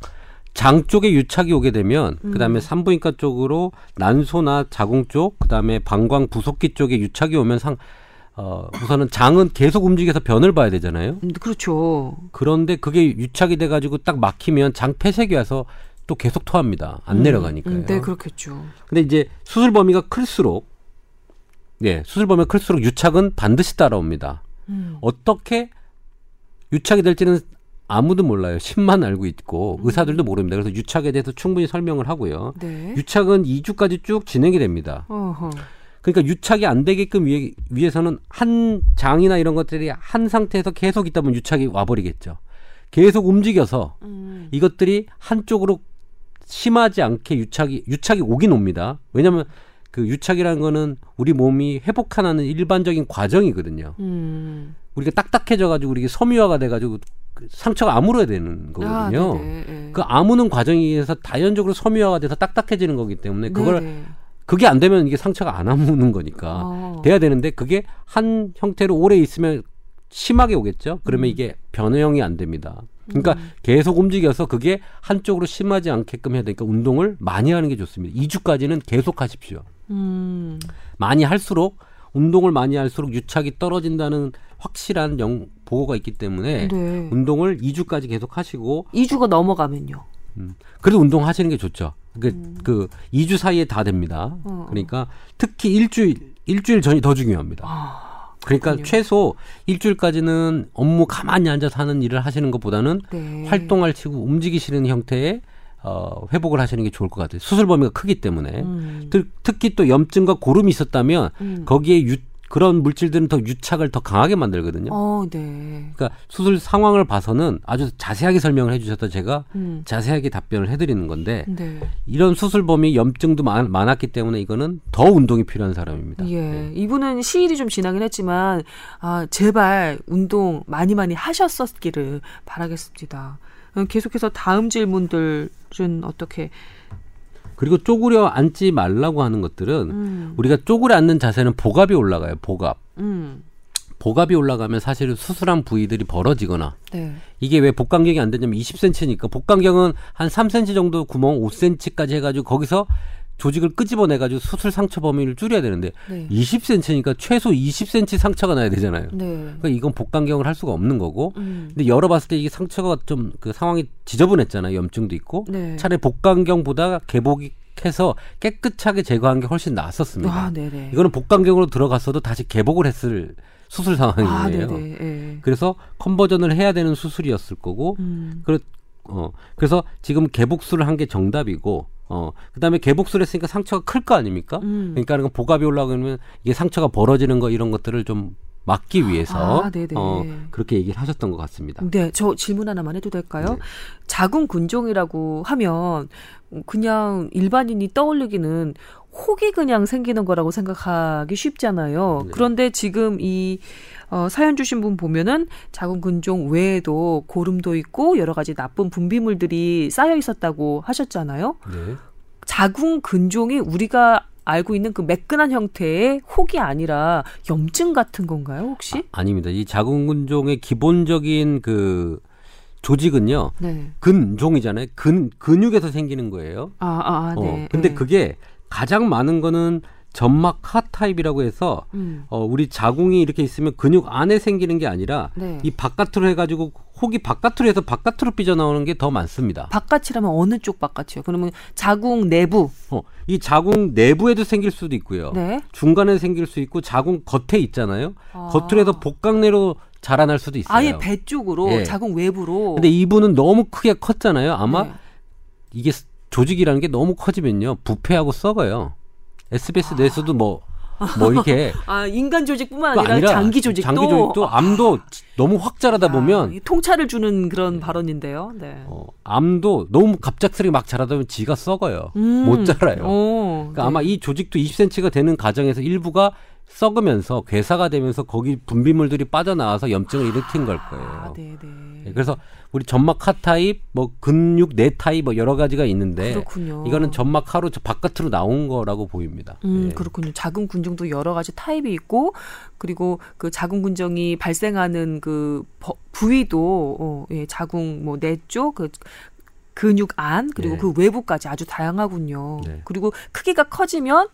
C: 장 쪽에 유착이 오게 되면 음. 그다음에 산부인과 쪽으로 난소나 자궁 쪽, 그다음에 방광 부속기 쪽에 유착이 오면 상 어, 우선은 장은 계속 움직여서 변을 봐야 되잖아요.
A: 음, 그렇죠.
C: 그런데 그게 유착이 돼가지고 딱 막히면 장 폐색이 와서 또 계속 토합니다. 안 음, 내려가니까요. 음,
A: 네, 그렇겠죠.
C: 근데 이제 수술 범위가 클수록 네, 수술 범위가 클수록 유착은 반드시 따라옵니다. 음. 어떻게 유착이 될지는 아무도 몰라요. 10만 알고 있고 음. 의사들도 모릅니다. 그래서 유착에 대해서 충분히 설명을 하고요. 네. 유착은 2주까지 쭉 진행이 됩니다. 어허. 그러니까 유착이 안 되게끔 위해, 위해서는 한 장이나 이런 것들이 한 상태에서 계속 있다 보면 유착이 와버리겠죠. 계속 움직여서 음. 이것들이 한쪽으로 심하지 않게 유착이 유착이 오긴 옵니다. 왜냐하면 그 유착이라는 거는 우리 몸이 회복하는 일반적인 과정이거든요. 음. 우리가 딱딱해져 가지고 우리가 섬유화가 돼 가지고 그 상처가 아물어야 되는 거거든요. 아, 그 아무는 과정에 의해서 자연적으로 섬유화가 돼서 딱딱해지는 거기 때문에 그걸 네네. 그게 안 되면 이게 상처가 안 아무는 거니까 어. 돼야 되는데 그게 한 형태로 오래 있으면 심하게 오겠죠. 그러면 음. 이게 변형이 안 됩니다. 그러니까 음. 계속 움직여서 그게 한쪽으로 심하지 않게끔 해야 되니까 운동을 많이 하는 게 좋습니다. 2주까지는 계속 하십시오. 음. 많이 할수록 운동을 많이 할수록 유착이 떨어진다는 확실한 영, 보고가 있기 때문에 네. 운동을 2주까지 계속 하시고
A: 2주가 넘어가면요.
C: 음. 그래도 운동 하시는 게 좋죠. 그, 음. 그 2주 사이에 다 됩니다. 어. 그러니까 특히 일주일 일주일 전이 더 중요합니다. 아, 그러니까 최소 일주일까지는 업무 가만히 앉아서 하는 일을 하시는 것보다는 네. 활동할 치고 움직이시는 형태의 어, 회복을 하시는 게 좋을 것 같아요. 수술 범위가 크기 때문에. 음. 특 히 또 염증과 고름이 있었다면 음. 거기에 유, 그런 물질들은 더 유착을 더 강하게 만들거든요.
A: 어, 네.
C: 그러니까 수술 상황을 봐서는 아주 자세하게 설명을 해주셔서 제가 음. 자세하게 답변을 해드리는 건데 네. 이런 수술 범위 염증도 많, 많았기 때문에 이거는 더 운동이 필요한 사람입니다.
A: 예, 네. 이분은 시일이 좀 지나긴 했지만 아 제발 운동 많이 많이 하셨었기를 바라겠습니다. 계속해서 다음 질문들은 어떻게
C: 그리고 쪼그려 앉지 말라고 하는 것들은 음. 우리가 쪼그려 앉는 자세는 복압이 올라가요. 복압. 음. 복압이 올라가면 사실은 수술한 부위들이 벌어지거나 네. 이게 왜 복강경이 안 되냐면 20cm니까 복강경은 한 3cm 정도 구멍 5cm까지 해가지고 거기서 조직을 끄집어내 가지고 수술 상처 범위를 줄여야 되는데 네. 20cm니까 최소 20cm 상처가 나야 되잖아요. 네. 그러니까 이건 복강경을 할 수가 없는 거고. 음. 근데 열어봤을 때 이게 상처가 좀 그 상황이 지저분했잖아요. 염증도 있고. 네. 차라리 복강경보다 개복이 해서 깨끗하게 제거한 게 훨씬 낫었습니다. 아, 이거는 복강경으로 들어갔어도 다시 개복을 했을 수술 상황이에요. 아, 예. 그래서 컨버전을 해야 되는 수술이었을 거고, 음. 그래, 어, 그래서 지금 개복술을 한 게 정답이고, 어, 그 다음에 개복술 했으니까 상처가 클 거 아닙니까? 음. 그러니까 복압이 올라가면 이게 상처가 벌어지는 거 이런 것들을 좀 막기 위해서 아, 어, 그렇게 얘기를 하셨던 것 같습니다.
A: 네, 저 질문 하나만 해도 될까요? 네. 자궁 근종이라고 하면 그냥 일반인이 떠올리기는 혹이 그냥 생기는 거라고 생각하기 쉽잖아요. 네. 그런데 지금 이 어, 사연 주신 분 보면은 자궁 근종 외에도 고름도 있고 여러 가지 나쁜 분비물들이 쌓여 있었다고 하셨잖아요. 네. 자궁 근종이 우리가 알고 있는 그 매끈한 형태의 혹이 아니라 염증 같은 건가요, 혹시?
C: 아, 아닙니다. 이 자궁 근종의 기본적인 그 조직은요. 네. 근종이잖아요. 근 근육에서 생기는 거예요.
A: 아, 아, 아 네.
C: 어, 근데 네. 그게 가장 많은 거는 점막 하 타입이라고 해서 음. 어, 우리 자궁이 이렇게 있으면 근육 안에 생기는 게 아니라 네. 이 바깥으로 해가지고 혹이 바깥으로 해서 바깥으로 삐져나오는 게 더 많습니다.
A: 바깥이라면 어느 쪽 바깥이요? 그러면 자궁 내부.
C: 어, 이 자궁 내부에도 생길 수도 있고요. 네. 중간에 생길 수 있고 자궁 겉에 있잖아요. 아. 겉으로 해서 복강내로 자라날 수도 있어요.
A: 아예 배 쪽으로 네. 자궁 외부로.
C: 근데 이분은 너무 크게 컸잖아요. 아마 네. 이게 조직이라는 게 너무 커지면요 부패하고 썩어요. SBS 내에서도 뭐, 뭐 이렇게. *laughs*
A: 아, 인간 조직뿐만 아니라, 아니라 장기 조직도.
C: 장기 조직도 암도 너무 확 자라다 아, 보면.
A: 통찰을 주는 그런 발언인데요. 네.
C: 어, 암도 너무 갑작스레 막 자라다 보면 지가 썩어요. 음. 못 자라요. 오, 그러니까 네. 아마 이 조직도 20cm가 되는 과정에서 일부가 썩으면서 괴사가 되면서 거기 분비물들이 빠져나와서 염증을 일으킨 걸 거예요. 아, 네, 네. 그래서 우리 점막 하 타입, 뭐 근육 내 타입 뭐 여러 가지가 있는데 그렇군요. 이거는 점막 하로 바깥으로 나온 거라고 보입니다.
A: 음, 네. 그렇군요. 자궁 근종도 여러 가지 타입이 있고 그리고 그 자궁 근종이 발생하는 그 부위도 어, 예, 자궁 뭐 내쪽 그 근육 안 그리고 네. 그 외부까지 아주 다양하군요. 네. 그리고 크기가 커지면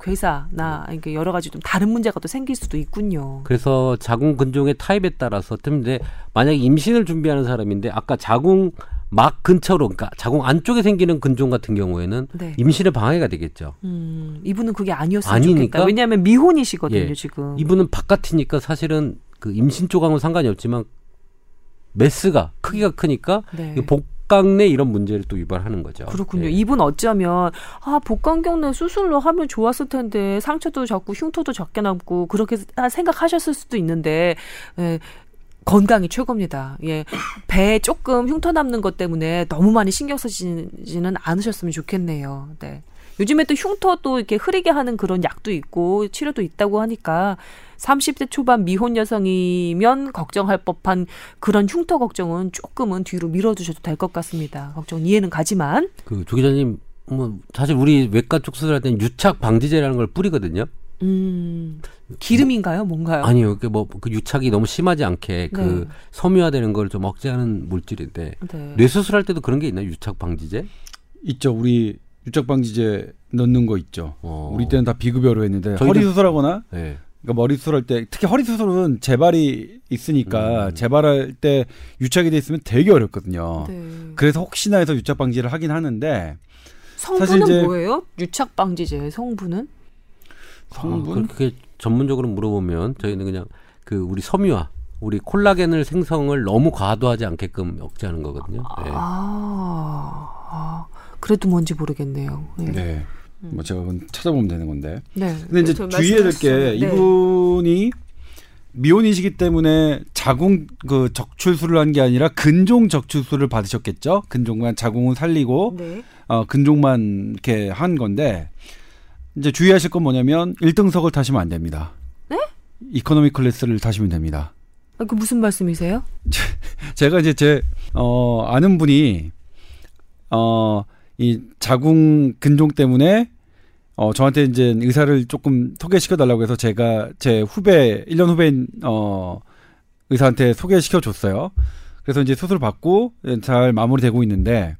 A: 괴사나 이렇게 여러 가지 좀 다른 문제가 또 생길 수도 있군요.
C: 그래서 자궁 근종의 타입에 따라서 때문에 만약에 임신을 준비하는 사람인데 아까 자궁 막 근처로 그러니까 자궁 안쪽에 생기는 근종 같은 경우에는 네. 임신에 방해가 되겠죠.
A: 음, 이분은 그게 아니었으면 아니니까? 좋겠다. 왜냐하면 미혼이시거든요, 예. 지금.
C: 이분은 바깥이니까 사실은 그 임신 쪽하고는 상관이 없지만 메스가 크기가 크니까 네. 복 강내 이런 문제를 또 유발하는 거죠.
A: 그렇군요. 네. 이분 어쩌면 아 복강경내 수술로 하면 좋았을 텐데 상처도 적고 흉터도 적게 남고 그렇게 생각하셨을 수도 있는데 예, 건강이 최고입니다. 예. 배에 조금 흉터 남는 것 때문에 너무 많이 신경 쓰지는 않으셨으면 좋겠네요. 네. 요즘에 또 흉터도 이렇게 흐리게 하는 그런 약도 있고 치료도 있다고 하니까 30대 초반 미혼 여성이면 걱정할 법한 그런 흉터 걱정은 조금은 뒤로 밀어두셔도 될 것 같습니다. 걱정 이해는 가지만.
C: 그조 기자님, 뭐 사실 우리 외과 쪽 수술할 때는 유착 방지제라는 걸 뿌리거든요.
A: 음, 기름인가요? 뭔가요?
C: 아니요. 그 뭐, 그 유착이 너무 심하지 않게 그 네. 섬유화되는 걸 좀 억제하는 물질인데. 네. 뇌수술할 때도 그런 게 있나요? 유착 방지제?
B: 있죠. 우리 유착 방지제 넣는 거 있죠. 어. 우리 때는 다 비급여로 했는데 허리 수술하거나 네. 그러니까 머리 수술할 때 특히 허리 수술은 재발이 있으니까 음. 재발할 때 유착이 돼 있으면 되게 어렵거든요. 네. 그래서 혹시나 해서 유착 방지를 하긴 하는데
A: 성분은 뭐예요? 유착 방지제 성분은?
C: 성분? 아, 그렇게 전문적으로 물어보면 저희는 그냥 그 우리 섬유화 우리 콜라겐을 생성을 너무 과도하지 않게끔 억제하는 거거든요. 네.
A: 아, 아, 그래도 뭔지 모르겠네요.
B: 네. 네. 뭐 제가 찾아보면 되는 건데. 네. 근데 이제 주의해야 될게 네. 이분이 미혼이시기 때문에 자궁 그 적출술을 한 게 아니라 근종 적출술을 받으셨겠죠. 근종만 자궁을 살리고 네. 어 근종만 이렇게 한 건데 이제 주의하실 건 뭐냐면 1등석을 타시면 안 됩니다.
A: 네?
B: economy class를 타시면 됩니다.
A: 아, 그 무슨 말씀이세요? *laughs*
B: 제가 이제 제 어, 아는 분이 어, 이 자궁 근종 때문에 어, 저한테 이제 의사를 조금 소개시켜 달라고 해서 제가 제 후배, 1년 후배인 어, 의사한테 소개시켜 줬어요. 그래서 이제 수술 받고 잘 마무리되고 있는데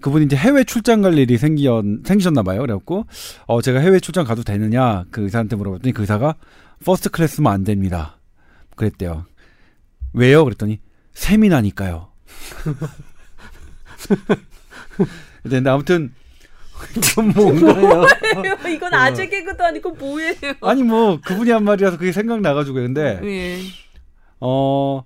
B: 그분이 이제 해외 출장 갈 일이 생기 생기셨나 봐요. 그래갖고 어 제가 해외 출장 가도 되느냐 그 의사한테 물어봤더니 그 의사가 first class면 안 됩니다. 그랬대요. 왜요? 그랬더니 샘이 나니까요. *laughs* 근데 아무튼 *laughs*
A: 좀 뭔가요? 뭐예요? 이건 어. 아재 개그도 아니고 뭐예요?
B: 아니 뭐 그분이 한 말이라서 그게 생각 나가지고 근데 예. 어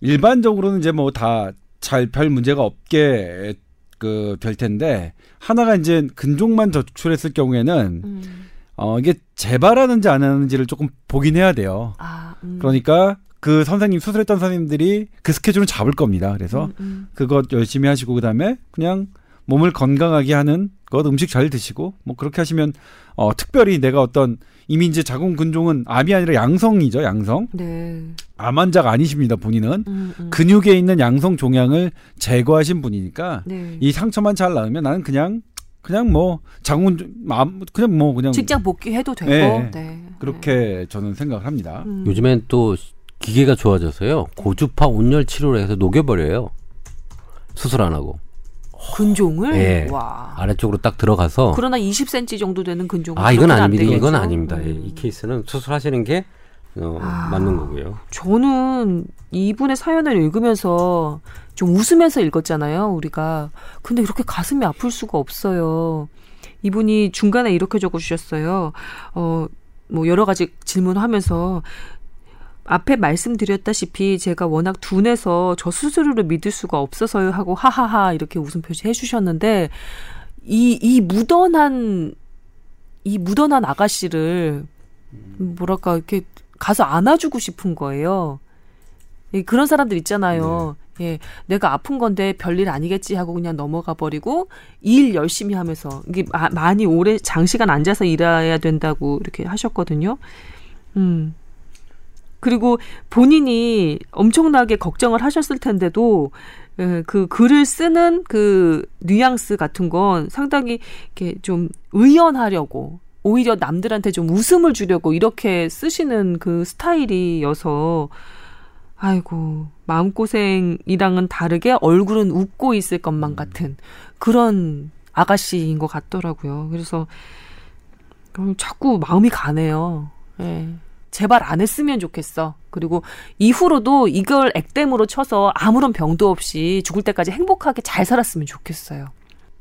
B: 일반적으로는 이제 뭐 다 잘 별 문제가 없게 그 될 텐데 하나가 이제 근종만 저출했을 경우에는 음. 어 이게 재발하는지 안 하는지를 조금 보긴 해야 돼요. 아, 음. 그러니까 그 선생님 수술했던 선생님들이 그 스케줄은 잡을 겁니다. 그래서 음, 음. 그것 열심히 하시고 그다음에 그냥 몸을 건강하게 하는 것 음식 잘 드시고 뭐 그렇게 하시면 어 특별히 내가 어떤 이미 이제 자궁 근종은 암이 아니라 양성이죠, 양성. 네. 암 환자가 아니십니다, 본인은. 음, 음. 근육에 있는 양성 종양을 제거하신 분이니까 네. 이 상처만 잘 나으면 나는 그냥 그냥 뭐 자궁 암 그냥 뭐 그냥
A: 직장 복귀해도 되고 네. 네.
B: 그렇게 저는 생각을 합니다.
C: 음. 요즘엔 또 기계가 좋아져서요. 고주파 온열 치료를 해서 녹여버려요. 수술 안 하고.
A: 근종을
C: 네. 와. 아래쪽으로 딱 들어가서
A: 그러나 20cm 정도 되는 근종은
C: 아 이건 아닙니다. 이건 아닙니다. 음. 이 케이스는 수술하시는 게 어, 아, 맞는 거고요.
A: 저는 이분의 사연을 읽으면서 좀 웃으면서 읽었잖아요. 우리가 근데 이렇게 가슴이 아플 수가 없어요. 이분이 중간에 이렇게 적어주셨어요. 어, 뭐 여러 가지 질문하면서 앞에 말씀드렸다시피 제가 워낙 둔해서 저 스스로를 믿을 수가 없어서요 하고 하하하 이렇게 웃음 표시 해주셨는데 이, 이 묻어난, 이 묻어난 아가씨를 뭐랄까 이렇게 가서 안아주고 싶은 거예요. 그런 사람들 있잖아요. 네. 예, 내가 아픈 건데 별일 아니겠지 하고 그냥 넘어가 버리고 일 열심히 하면서 이게 마, 많이 오래 장시간 앉아서 일해야 된다고 이렇게 하셨거든요. 음. 그리고 본인이 엄청나게 걱정을 하셨을 텐데도 그 글을 쓰는 그 뉘앙스 같은 건 상당히 이렇게 좀 의연하려고 오히려 남들한테 좀 웃음을 주려고 이렇게 쓰시는 그 스타일이어서 아이고 마음고생이랑은 다르게 얼굴은 웃고 있을 것만 같은 그런 아가씨인 것 같더라고요. 그래서 자꾸 마음이 가네요. 예. 제발 안 했으면 좋겠어. 그리고 이후로도 이걸 액땜으로 쳐서 아무런 병도 없이 죽을 때까지 행복하게 잘 살았으면 좋겠어요.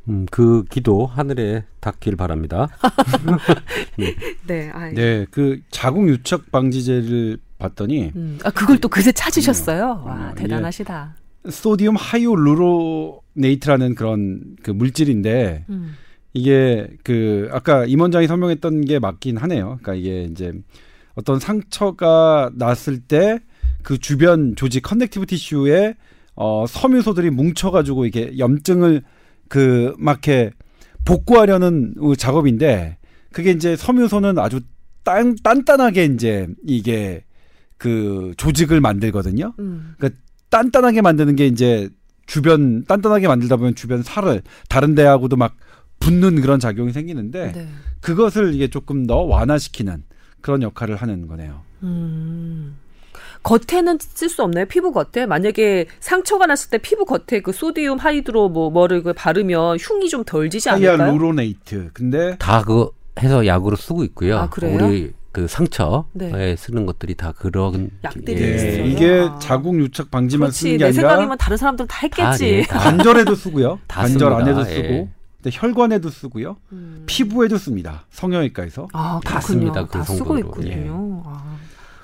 C: 음, 그 기도 하늘에 닿길 바랍니다. *laughs*
B: 네. 네, 아, 네, 그 자궁 유착 방지제를 봤더니
A: 음, 아 그걸 또 그새 찾으셨어요. 음, 와, 음, 대단하시다.
B: sodium hyaluronate라는 그런 그 물질인데 음. 이게 그 아까 임원장이 설명했던 게 맞긴 하네요. 그러니까 이게 이제 어떤 상처가 났을 때 그 주변 조직 connective tissue에 어 섬유소들이 뭉쳐가지고 이게 염증을 그막 이렇게 복구하려는 작업인데 그게 이제 섬유소는 아주 딴, 단단하게 이제 이게 그 조직을 만들거든요. 음. 그러니까 단단하게 만드는 게 이제 주변 단단하게 만들다 보면 주변 살을 다른 데하고도 막 붙는 그런 작용이 생기는데 네. 그것을 이게 조금 더 완화시키는 그런 역할을 하는 거네요. 음.
A: 겉에는 쓸 수 없나요? 피부 겉에 만약에 상처가 났을 때 피부 겉에 그 sodium hydro 뭐 뭐를 그 바르면 흉이 좀 덜 지지 않을까요?
B: hyaluronate. 근데
C: 다 그 해서 약으로 쓰고 있고요. 아, 우리 그 상처에 네. 쓰는 것들이 다 그런
A: 약들이 예. 있어요.
B: 이게 아. 자궁 유착 방지만 그렇지, 쓰는 게 아니라
A: 생각이면 다른 사람들 다 했겠지.
B: 다, 네, 관절에도 쓰고요. *laughs* 관절 안에도 쓰고 예. 혈관에도 쓰고요. 음. 피부에도 씁니다. 성형외과에서.
A: 아, 다 씁니다. 그다 쓰고 있군요. 예. 아.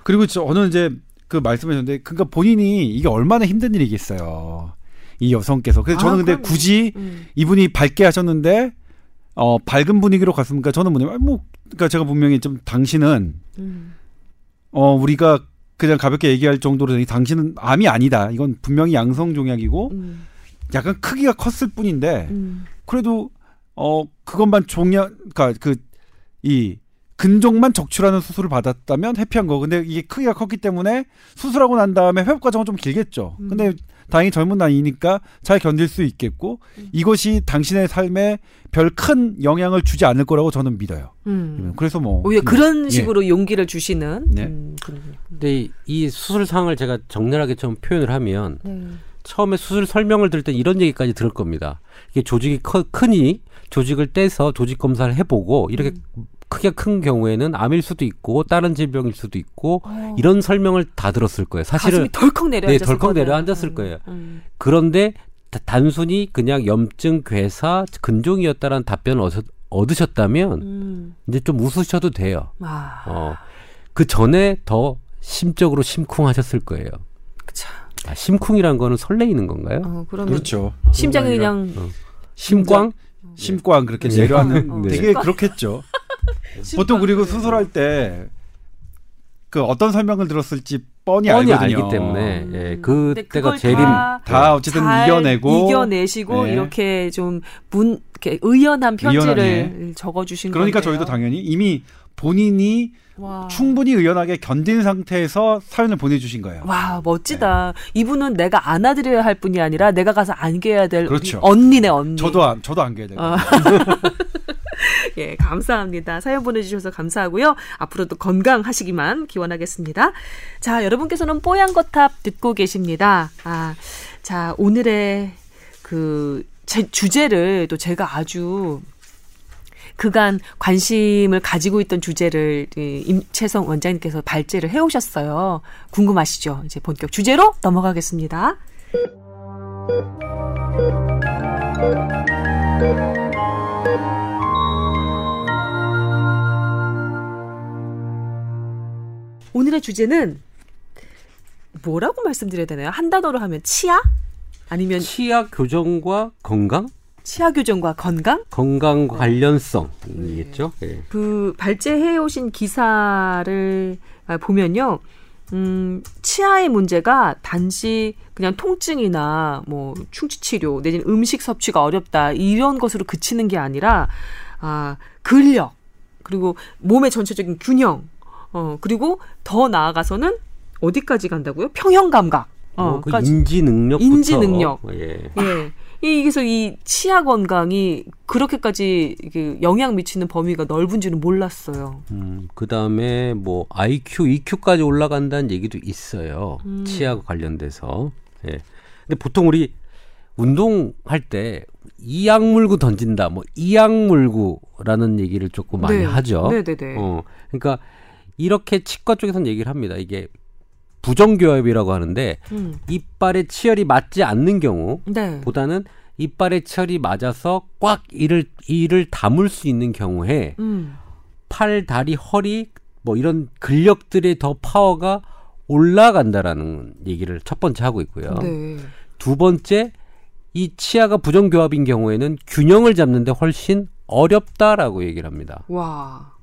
B: 그리고 저는 이제 그 말씀하셨는데 그러니까 본인이 이게 얼마나 힘든 일이겠어요. 이 여성께서. 그래서 저는 아, 근데 그러네. 굳이 음. 이분이 밝게 하셨는데 어 밝은 분위기로 갔습니까? 저는 뭐냐면 뭐 그러니까 제가 분명히 좀 당신은 음. 어 우리가 그냥 가볍게 얘기할 정도로 당신은 암이 아니다. 이건 분명히 양성 종약이고 음. 약간 크기가 컸을 뿐인데 음. 그래도 어 그것만 종약 그러니까 그 이 근종만 적출하는 수술을 받았다면 해피한 거. 근데 이게 크기가 컸기 때문에 수술하고 난 다음에 회복 과정은 좀 길겠죠. 음. 근데 다행히 젊은 나이니까 잘 견딜 수 있겠고 음. 이것이 당신의 삶에 별 큰 영향을 주지 않을 거라고 저는 믿어요. 음. 그래서 뭐
A: 오히려 그런 예. 식으로 예. 용기를 주시는. 네. 음,
C: 근데 이 수술 상황을 제가 적나라하게 좀 표현을 하면 네. 처음에 수술 설명을 들을 때 이런 얘기까지 들을 겁니다. 이게 조직이 커, 크니 조직을 떼서 조직 검사를 해보고 이렇게 음. 크게 큰 경우에는 암일 수도 있고 다른 질병일 수도 있고 어. 이런 설명을 다 들었을 거예요. 사실은
A: 덜컥 내려
C: 네, 덜컥 내려앉았을 음. 거예요. 음. 그런데 단순히 그냥 염증 괴사 근종이었다라는 답변을 얻으, 얻으셨다면 음. 이제 좀 웃으셔도 돼요. 아. 어. 그 전에 더 심적으로 심쿵하셨을 거예요.
A: 그쵸.
C: 아, 심쿵이란 거는 설레이는 건가요?
B: 어, 그렇죠.
A: 심장이 그냥
C: 어. 심광?
B: 심광 그렇게 네. 내려앉는 네. 되게 그렇겠죠. *laughs* 보통 그리고 수술할 때 그 어떤 설명을 들었을지 뻔히, 뻔히 알거든요.
C: 알기 때문에 예, 그때가 제일
B: 다, 다 어쨌든 이겨내고
A: 이겨내시고 네. 이렇게 좀문 이렇게 의연한 편지를 의연하게. 적어주신
B: 그러니까
A: 건데요.
B: 저희도 당연히 이미 본인이 와. 충분히 의연하게 견딘 상태에서 사연을 보내주신 거예요.
A: 와 멋지다. 네. 이분은 내가 안아드려야 할 뿐이 아니라 내가 가서 안겨야 될 그렇죠. 언니네 언니.
B: 저도 안, 저도 안겨야 될. 아. *laughs*
A: 예, 감사합니다. 사연 보내주셔서 감사하고요. 앞으로도 건강하시기만 기원하겠습니다. 자, 여러분께서는 뽀얀 거탑 듣고 계십니다. 아, 자, 오늘의 그 제, 주제를 또 제가 아주 그간 관심을 가지고 있던 주제를 임채성 원장님께서 발제를 해오셨어요. 궁금하시죠? 이제 본격 주제로 넘어가겠습니다. 오늘의 주제는 뭐라고 말씀드려야 되나요? 한 단어로 하면 치아? 아니면
C: 치아 교정과 건강?
A: 치아 교정과 건강?
C: 건강 관련성이겠죠. 네. 네.
A: 그 발제해 오신 기사를 보면요. 음, 치아의 문제가 단지 그냥 통증이나 뭐 충치 치료 내지는 음식 섭취가 어렵다 이런 것으로 그치는 게 아니라 아, 근력 그리고 몸의 전체적인 균형 어, 그리고 더 나아가서는 어디까지 간다고요? 평형 감각.
C: 어, 그 인지 능력
A: 인지 능력. 예. 예. 이게서 이 치아 건강이 그렇게까지 영향 미치는 범위가 넓은지는 몰랐어요.
C: 음, 그 다음에 뭐 IQ, EQ까지 올라간다는 얘기도 있어요. 음. 치아 관련돼서. 예. 근데 보통 우리 운동할 때 이악 물고 던진다, 뭐 이악 물고라는 얘기를 조금 많이 네. 하죠.
A: 네네네. 네, 네.
C: 어, 그러니까 이렇게 치과 쪽에서는 얘기를 합니다. 이게 부정교합이라고 하는데 음. 이빨에 치열이 맞지 않는 경우보다는 네. 이빨에 치열이 맞아서 꽉 이를 이를 담을 수 있는 경우에 음. 팔, 다리, 허리 뭐 이런 근력들의 더 파워가 올라간다라는 얘기를 첫 번째 하고 있고요. 네. 두 번째 이 치아가 부정교합인 경우에는 균형을 잡는데 훨씬 어렵다라고 얘기를 합니다.
A: 와.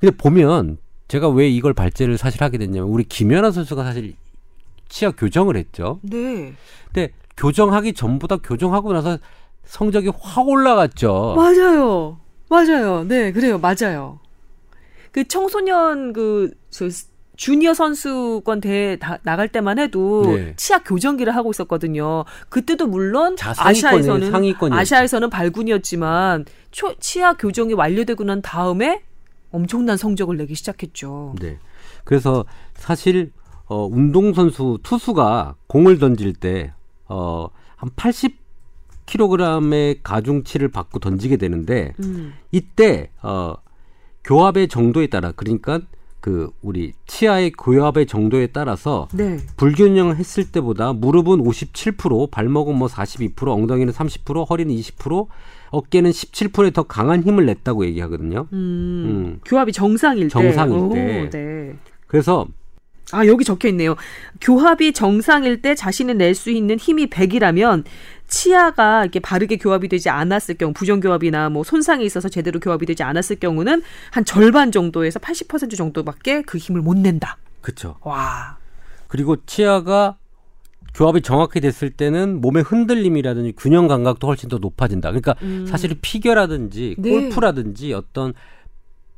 C: 근데 보면 제가 왜 이걸 발제를 사실 하게 됐냐면 우리 김연아 선수가 사실 치아 교정을 했죠.
A: 네.
C: 근데 교정하기 전보다 교정하고 나서 성적이 확 올라갔죠.
A: 맞아요. 맞아요. 네, 그래요. 맞아요. 그 청소년 그 저, 주니어 선수권 대회 다, 나갈 때만 해도 네. 치아 교정기를 하고 있었거든요. 그때도 물론 아시아에서는 상위권이 아시아에서는 발군이었지만 초, 치아 교정이 완료되고 난 다음에 엄청난 성적을 내기 시작했죠.
C: 네. 그래서 사실 어 운동 선수 투수가 공을 던질 때 어 한 80kg의 가중치를 받고 던지게 되는데 음. 이때 어 교합의 정도에 따라 그러니까 그 우리 치아의 교합의 정도에 따라서 네. 불균형을 했을 때보다 무릎은 57%, 발목은 뭐 42%, 엉덩이는 30%, 허리는 20%, 어깨는 17%에 더 강한 힘을 냈다고 얘기하거든요. 음,
A: 음. 교합이 정상일
C: 때. 정상일 때. 네. 그래서
A: 아, 여기 적혀 있네요. 교합이 정상일 때 자신이 낼 수 있는 힘이 100이라면 치아가 이렇게 바르게 교합이 되지 않았을 경우 부정교합이나 뭐 손상이 있어서 제대로 교합이 되지 않았을 경우는 한 절반 정도에서 80% 정도밖에 그 힘을 못 낸다.
C: 그렇죠.
A: 와.
C: 그리고 치아가 교합이 정확히 됐을 때는 몸의 흔들림이라든지 균형 감각도 훨씬 더 높아진다. 그러니까 음. 사실 피겨라든지 네. 골프라든지 어떤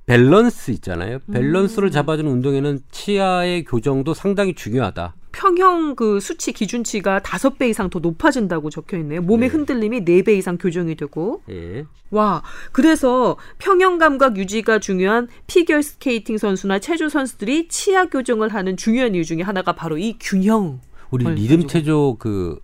C: 밸런스 있잖아요. 밸런스를 음. 잡아주는 운동에는 치아의 교정도 상당히 중요하다.
A: 평형 그 수치 기준치가 다섯 배 이상 더 높아진다고 적혀 있네요. 몸의 네. 흔들림이 네 배 이상 교정이 되고. 네. 와, 그래서 평형 감각 유지가 중요한 피겨 스케이팅 선수나 체조 선수들이 치아 교정을 하는 중요한 이유 중에 하나가 바로 이 균형.
C: 우리 리듬 체조 그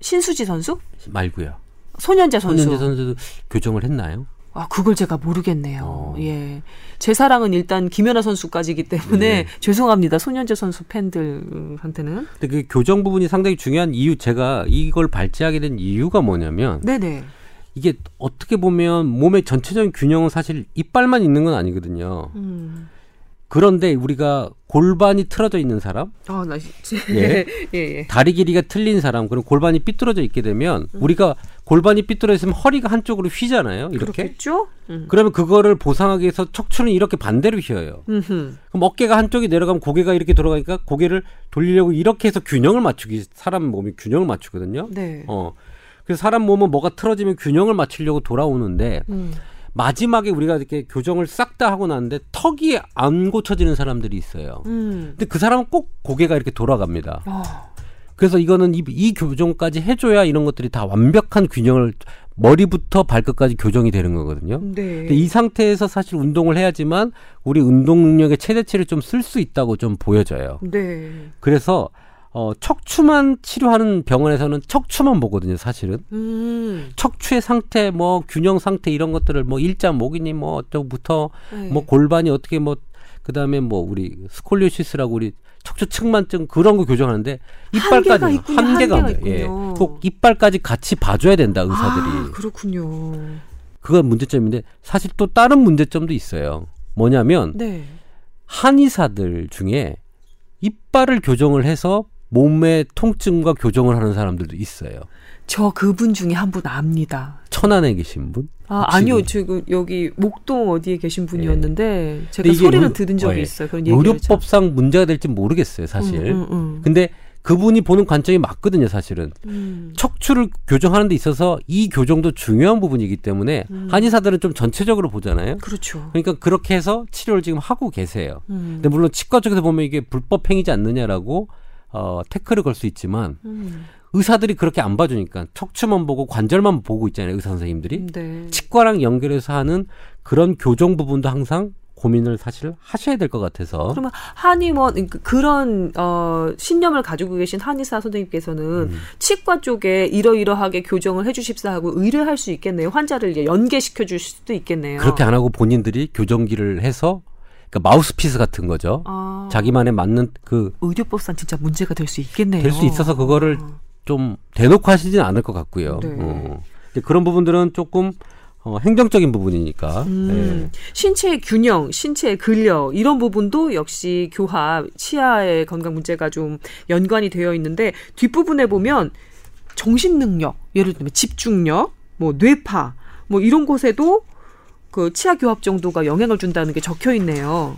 A: 신수지 선수?
C: 말고요.
A: 손연재 선수.
C: 손연재 선수도 교정을 했나요?
A: 아, 그걸 제가 모르겠네요. 어. 예. 제 사랑은 일단 김연아 선수까지기 때문에 네. 죄송합니다. 손연재 선수 팬들한테는.
C: 근데 그 교정 부분이 상당히 중요한 이유 제가 이걸 발제하게 된 이유가 뭐냐면
A: 네네.
C: 이게 어떻게 보면 몸의 전체적인 균형은 사실 이빨만 있는 건 아니거든요. 음. 그런데 우리가 골반이 틀어져 있는 사람,
A: 어, 나 *laughs*
C: 예. 예, 예. 다리 길이가 틀린 사람, 그럼 골반이 삐뚤어져 있게 되면 음. 우리가 골반이 삐뚤어 있으면 허리가 한쪽으로 휘잖아요. 이렇게.
A: 그렇겠죠?
C: 음. 그러면 그거를 보상하기 위해서 척추는 이렇게 반대로 휘어요. 음흠. 그럼 어깨가 한쪽이 내려가면 고개가 이렇게 돌아가니까 고개를 돌리려고 이렇게 해서 균형을 맞추기 사람 몸이 균형을 맞추거든요.
A: 네.
C: 어. 그래서 사람 몸은 뭐가 틀어지면 균형을 맞추려고 돌아오는데 음. 마지막에 우리가 이렇게 교정을 싹 다 하고 나는데 턱이 안 고쳐지는 사람들이 있어요. 음. 근데 그 사람은 꼭 고개가 이렇게 돌아갑니다. 어. 그래서 이거는 이, 이 교정까지 해줘야 이런 것들이 다 완벽한 균형을 머리부터 발끝까지 교정이 되는 거거든요.
A: 네.
C: 근데 이 상태에서 사실 운동을 해야지만 우리 운동 능력의 최대치를 좀 쓸 수 있다고 좀 보여져요.
A: 네.
C: 그래서 어, 척추만 치료하는 병원에서는 척추만 보거든요, 사실은.
A: 음.
C: 척추의 상태, 뭐, 균형 상태 이런 것들을 뭐, 일자 목이니 뭐, 어쩌부터, 네. 뭐, 골반이 어떻게 뭐, 그 다음에 뭐, 우리 스콜리오시스라고 우리 척추 측만증 그런 거 교정하는데 이빨까지
A: 한계가, 없네요. 예.
C: 꼭 이빨까지 같이 봐줘야 된다, 의사들이.
A: 아, 그렇군요.
C: 그건 문제점인데 사실 또 다른 문제점도 있어요. 뭐냐면,
A: 네.
C: 한의사들 중에 이빨을 교정을 해서 몸의 통증과 교정을 하는 사람들도 있어요.
A: 저 그분 중에 한 분 압니다.
C: 천안에 계신 분?
A: 아, 아니요. 지금 여기 목동 어디에 계신 분이었는데 네. 제가 소리는 들은 적이 어, 예. 있어요. 그런
C: 의료법상 문제가 될지 모르겠어요, 사실. 음, 음, 음. 근데 그분이 보는 관점이 맞거든요, 사실은. 음. 척추를 교정하는 데 있어서 이 교정도 중요한 부분이기 때문에 음. 한의사들은 좀 전체적으로 보잖아요.
A: 그렇죠.
C: 그러니까 그렇게 해서 치료를 지금 하고 계세요. 음. 근데 물론 치과 쪽에서 보면 이게 불법 행위지 않느냐라고 어, 태클을 걸 수 있지만 음. 의사들이 그렇게 안 봐주니까 척추만 보고 관절만 보고 있잖아요 의사 선생님들이
A: 네.
C: 치과랑 연결해서 하는 그런 교정 부분도 항상 고민을 사실 하셔야 될 것 같아서.
A: 그러면 한의원 그러니까 그런 어 신념을 가지고 계신 한의사 선생님께서는 음. 치과 쪽에 이러이러하게 교정을 해주십사 하고 의뢰할 수 있겠네요. 환자를 연계시켜 주실 수도 있겠네요.
C: 그렇게 안 하고 본인들이 교정기를 해서 그러니까 마우스피스 같은 거죠.
A: 아.
C: 자기만의 맞는 그
A: 의료법상 진짜 문제가 될 수 있겠네요.
C: 될 수 있어서 그거를 아. 좀 대놓고 하시지는 않을 것 같고요.
A: 네. 어.
C: 그런 부분들은 조금 어, 행정적인 부분이니까.
A: 음, 네. 신체의 균형, 신체의 근력 이런 부분도 역시 교합, 치아의 건강 문제가 좀 연관이 되어 있는데 뒷부분에 보면 정신 능력, 예를 들면 집중력, 뭐 뇌파, 뭐 이런 곳에도 그 치아 교합 정도가 영향을 준다는 게 적혀 있네요.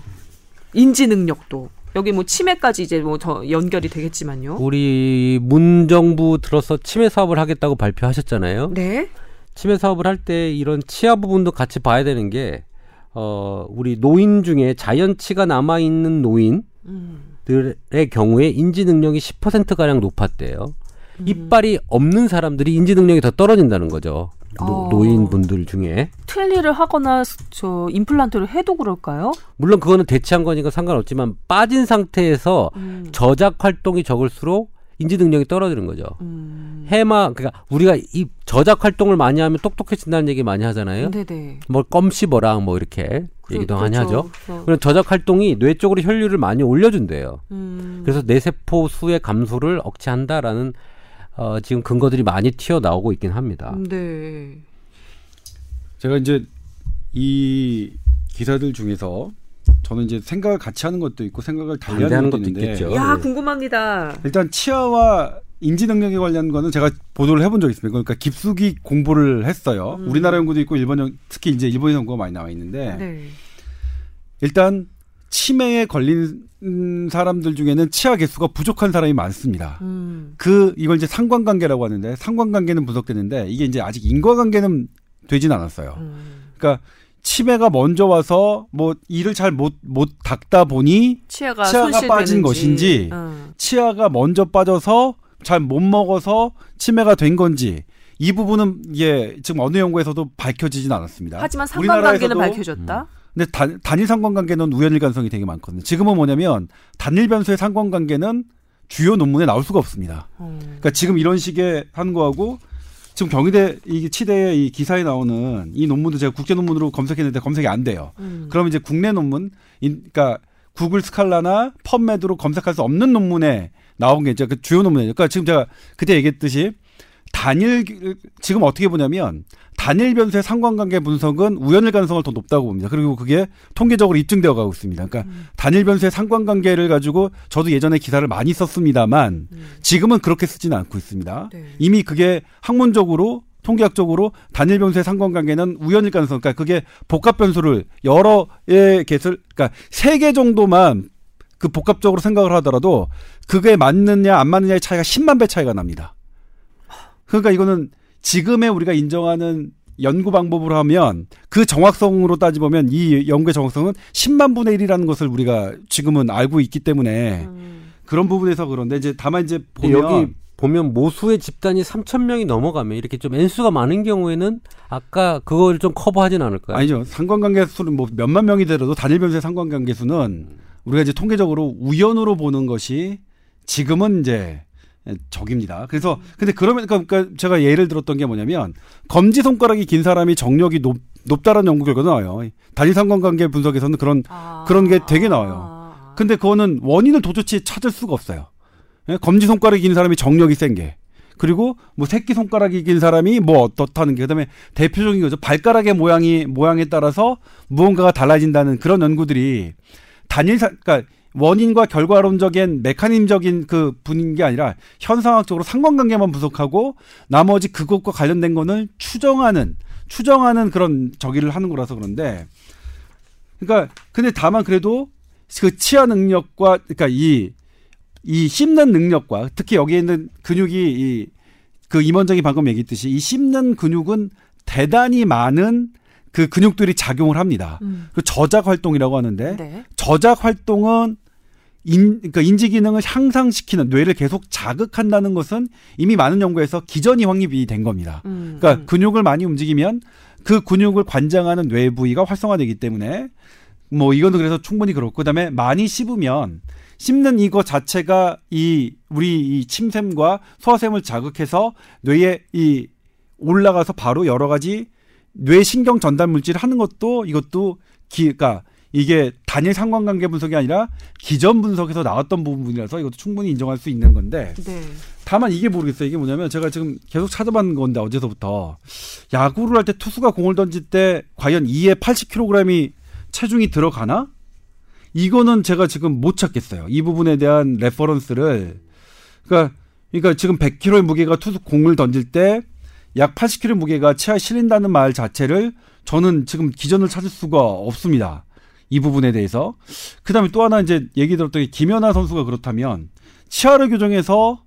A: 인지 능력도 여기 뭐 치매까지 이제 뭐 더 연결이 되겠지만요.
C: 우리 문 정부 들어서 치매 사업을 하겠다고 발표하셨잖아요.
A: 네.
C: 치매 사업을 할 때 이런 치아 부분도 같이 봐야 되는 게 어, 우리 노인 중에 자연치가 남아 있는 노인들의 음. 경우에 인지 능력이 10%가량 높았대요. 음. 이빨이 없는 사람들이 인지 능력이 더 떨어진다는 거죠. 노, 어. 인분들 중에
A: 틀니를 하거나 저 임플란트를 해도 그럴까요?
C: 물론 그거는 대체한 거니까 상관없지만 빠진 상태에서 음. 저작 활동이 적을수록 인지 능력이 떨어지는 거죠. 음. 해마 그러니까 우리가 이 저작 활동을 많이 하면 똑똑해진다는 얘기 많이 하잖아요. 네네. 뭐 껌 씹어라 뭐 이렇게 그, 얘기도 많이 그렇죠. 하죠. 그렇죠. 그런 저작 활동이 뇌 쪽으로 혈류를 많이 올려준대요. 음. 그래서 뇌 세포 수의 감소를 억제한다라는 어, 지금 근거들이 많이 튀어나오고 있긴 합니다.
A: 네.
B: 제가 이제 이 기사들 중에서 저는 이제 생각을 같이 하는 것도 있고 생각을 달리하는 것도 있는데 있겠죠.
A: 야 궁금합니다.
B: 일단 치아와 인지 능력에 관련 거는 제가 보도를 해본 적이 있습니다. 그러니까 깊숙이 공부를 했어요. 음. 우리나라 연구도 있고 일본 연 특히 이제 일본 연구가 많이 나와 있는데 네. 일단 치매에 걸린 사람들 중에는 치아 개수가 부족한 사람이 많습니다. 음. 그 이걸 이제 상관관계라고 하는데 상관관계는 분석되는데 이게 이제 아직 인과관계는 되진 않았어요. 음. 그러니까 치매가 먼저 와서 뭐 이를 잘 못못 닦다 보니
A: 치아가,
B: 치아가 빠진 것인지 음. 치아가 먼저 빠져서 잘 못 먹어서 치매가 된 건지 이 부분은 예 지금 어느 연구에서도 밝혀지진 않았습니다.
A: 하지만 상관관계는 밝혀졌다. 음.
B: 근데 단, 단일 상관관계는 우연일 가능성이 되게 많거든요. 지금은 뭐냐면 단일 변수의 상관관계는 주요 논문에 나올 수가 없습니다. 음. 그러니까 지금 이런 식의 하는 거하고 지금 경희대 이 치대의 이 기사에 나오는 이 논문도 제가 국제 논문으로 검색했는데 검색이 안 돼요. 음. 그러면 이제 국내 논문, 그러니까 구글 스칼라나 펌메드로 검색할 수 없는 논문에 나온 게 이제 그 주요 논문이에요. 그러니까 지금 제가 그때 얘기했듯이 단일 지금 어떻게 보냐면 단일 변수의 상관관계 분석은 우연일 가능성을 더 높다고 봅니다. 그리고 그게 통계적으로 입증되어 가고 있습니다. 그러니까 음. 단일 변수의 상관관계를 가지고 저도 예전에 기사를 많이 썼습니다만 음. 지금은 그렇게 쓰지는 않고 있습니다. 네. 이미 그게 학문적으로 통계학적으로 단일 변수의 상관관계는 우연일 가능성, 그러니까 그게 복합 변수를 여러의 개설, 그러니까 세 개 정도만 그 복합적으로 생각을 하더라도 그게 맞느냐 안 맞느냐의 차이가 10만 배 차이가 납니다. 그러니까 이거는 지금의 우리가 인정하는 연구 방법으로 하면 그 정확성으로 따지보면 이 연구의 정확성은 10만 분의 1이라는 것을 우리가 지금은 알고 있기 때문에 음. 그런 부분에서 그런데 이제 다만 이제 보면
C: 여기 보면 모수의 집단이 3천 명이 넘어가면 이렇게 좀 N수가 많은 경우에는 아까 그걸 좀 커버하진 않을까요?
B: 아니죠. 상관관계 수는 뭐 몇만 명이 되더라도 단일 변수의 상관관계 수는 우리가 이제 통계적으로 우연으로 보는 것이 지금은 이제 적입니다. 그래서 근데 그러면 그러니까 제가 예를 들었던 게 뭐냐면 검지 손가락이 긴 사람이 정력이 높 높다라는 연구 결과 나와요. 단일 상관관계 분석에서는 그런 아. 그런 게 되게 나와요. 근데 그거는 원인을 도저히 찾을 수가 없어요. 예? 검지 손가락이 긴 사람이 정력이 센 게. 그리고 뭐 새끼 손가락이 긴 사람이 뭐 어떻다는 게 그다음에 대표적인 거죠. 발가락의 모양이 모양에 따라서 무언가가 달라진다는 그런 연구들이 단일 사 그러니까 원인과 결과론적인 메커니즘적인 그 분인 게 아니라 현상학적으로 상관관계만 분석하고 나머지 그것과 관련된 거는 추정하는 추정하는 그런 저기를 하는 거라서 그런데 그러니까 근데 다만 그래도 그 치아 능력과 그러니까 이 이 씹는 능력과 특히 여기에 있는 근육이 이 그 임원장이 방금 얘기했듯이 이 씹는 근육은 대단히 많은 그 근육들이 작용을 합니다. 음. 그 저작 활동이라고 하는데 네. 저작 활동은 인, 그러니까 인지 기능을 향상시키는 뇌를 계속 자극한다는 것은 이미 많은 연구에서 기전이 확립이 된 겁니다. 음, 그러니까 음. 근육을 많이 움직이면 그 근육을 관장하는 뇌 부위가 활성화되기 때문에 뭐 이거는 그래서 충분히 그렇고 그다음에 많이 씹으면 씹는 이거 자체가 이 우리 이 침샘과 소화샘을 자극해서 뇌에 이 올라가서 바로 여러 가지 뇌 신경 전달 물질을 하는 것도 이것도 기, 그러니까 이게 단일 상관관계 분석이 아니라 기전 분석에서 나왔던 부분이라서 이것도 충분히 인정할 수 있는 건데 네. 다만 이게 모르겠어요. 이게 뭐냐면 제가 지금 계속 찾아봤는 건데 어제서부터 야구를 할 때 투수가 공을 던질 때 과연 2에 80kg이 체중이 들어가나? 이거는 제가 지금 못 찾겠어요. 이 부분에 대한 reference를 그러니까 그러니까 지금 100kg의 무게가 투수 공을 던질 때 약 80kg 무게가 치아에 실린다는 말 자체를 저는 지금 기전을 찾을 수가 없습니다. 이 부분에 대해서. 그 다음에 또 하나 이제 얘기 들었던 게 김연아 선수가 그렇다면 치아를 교정해서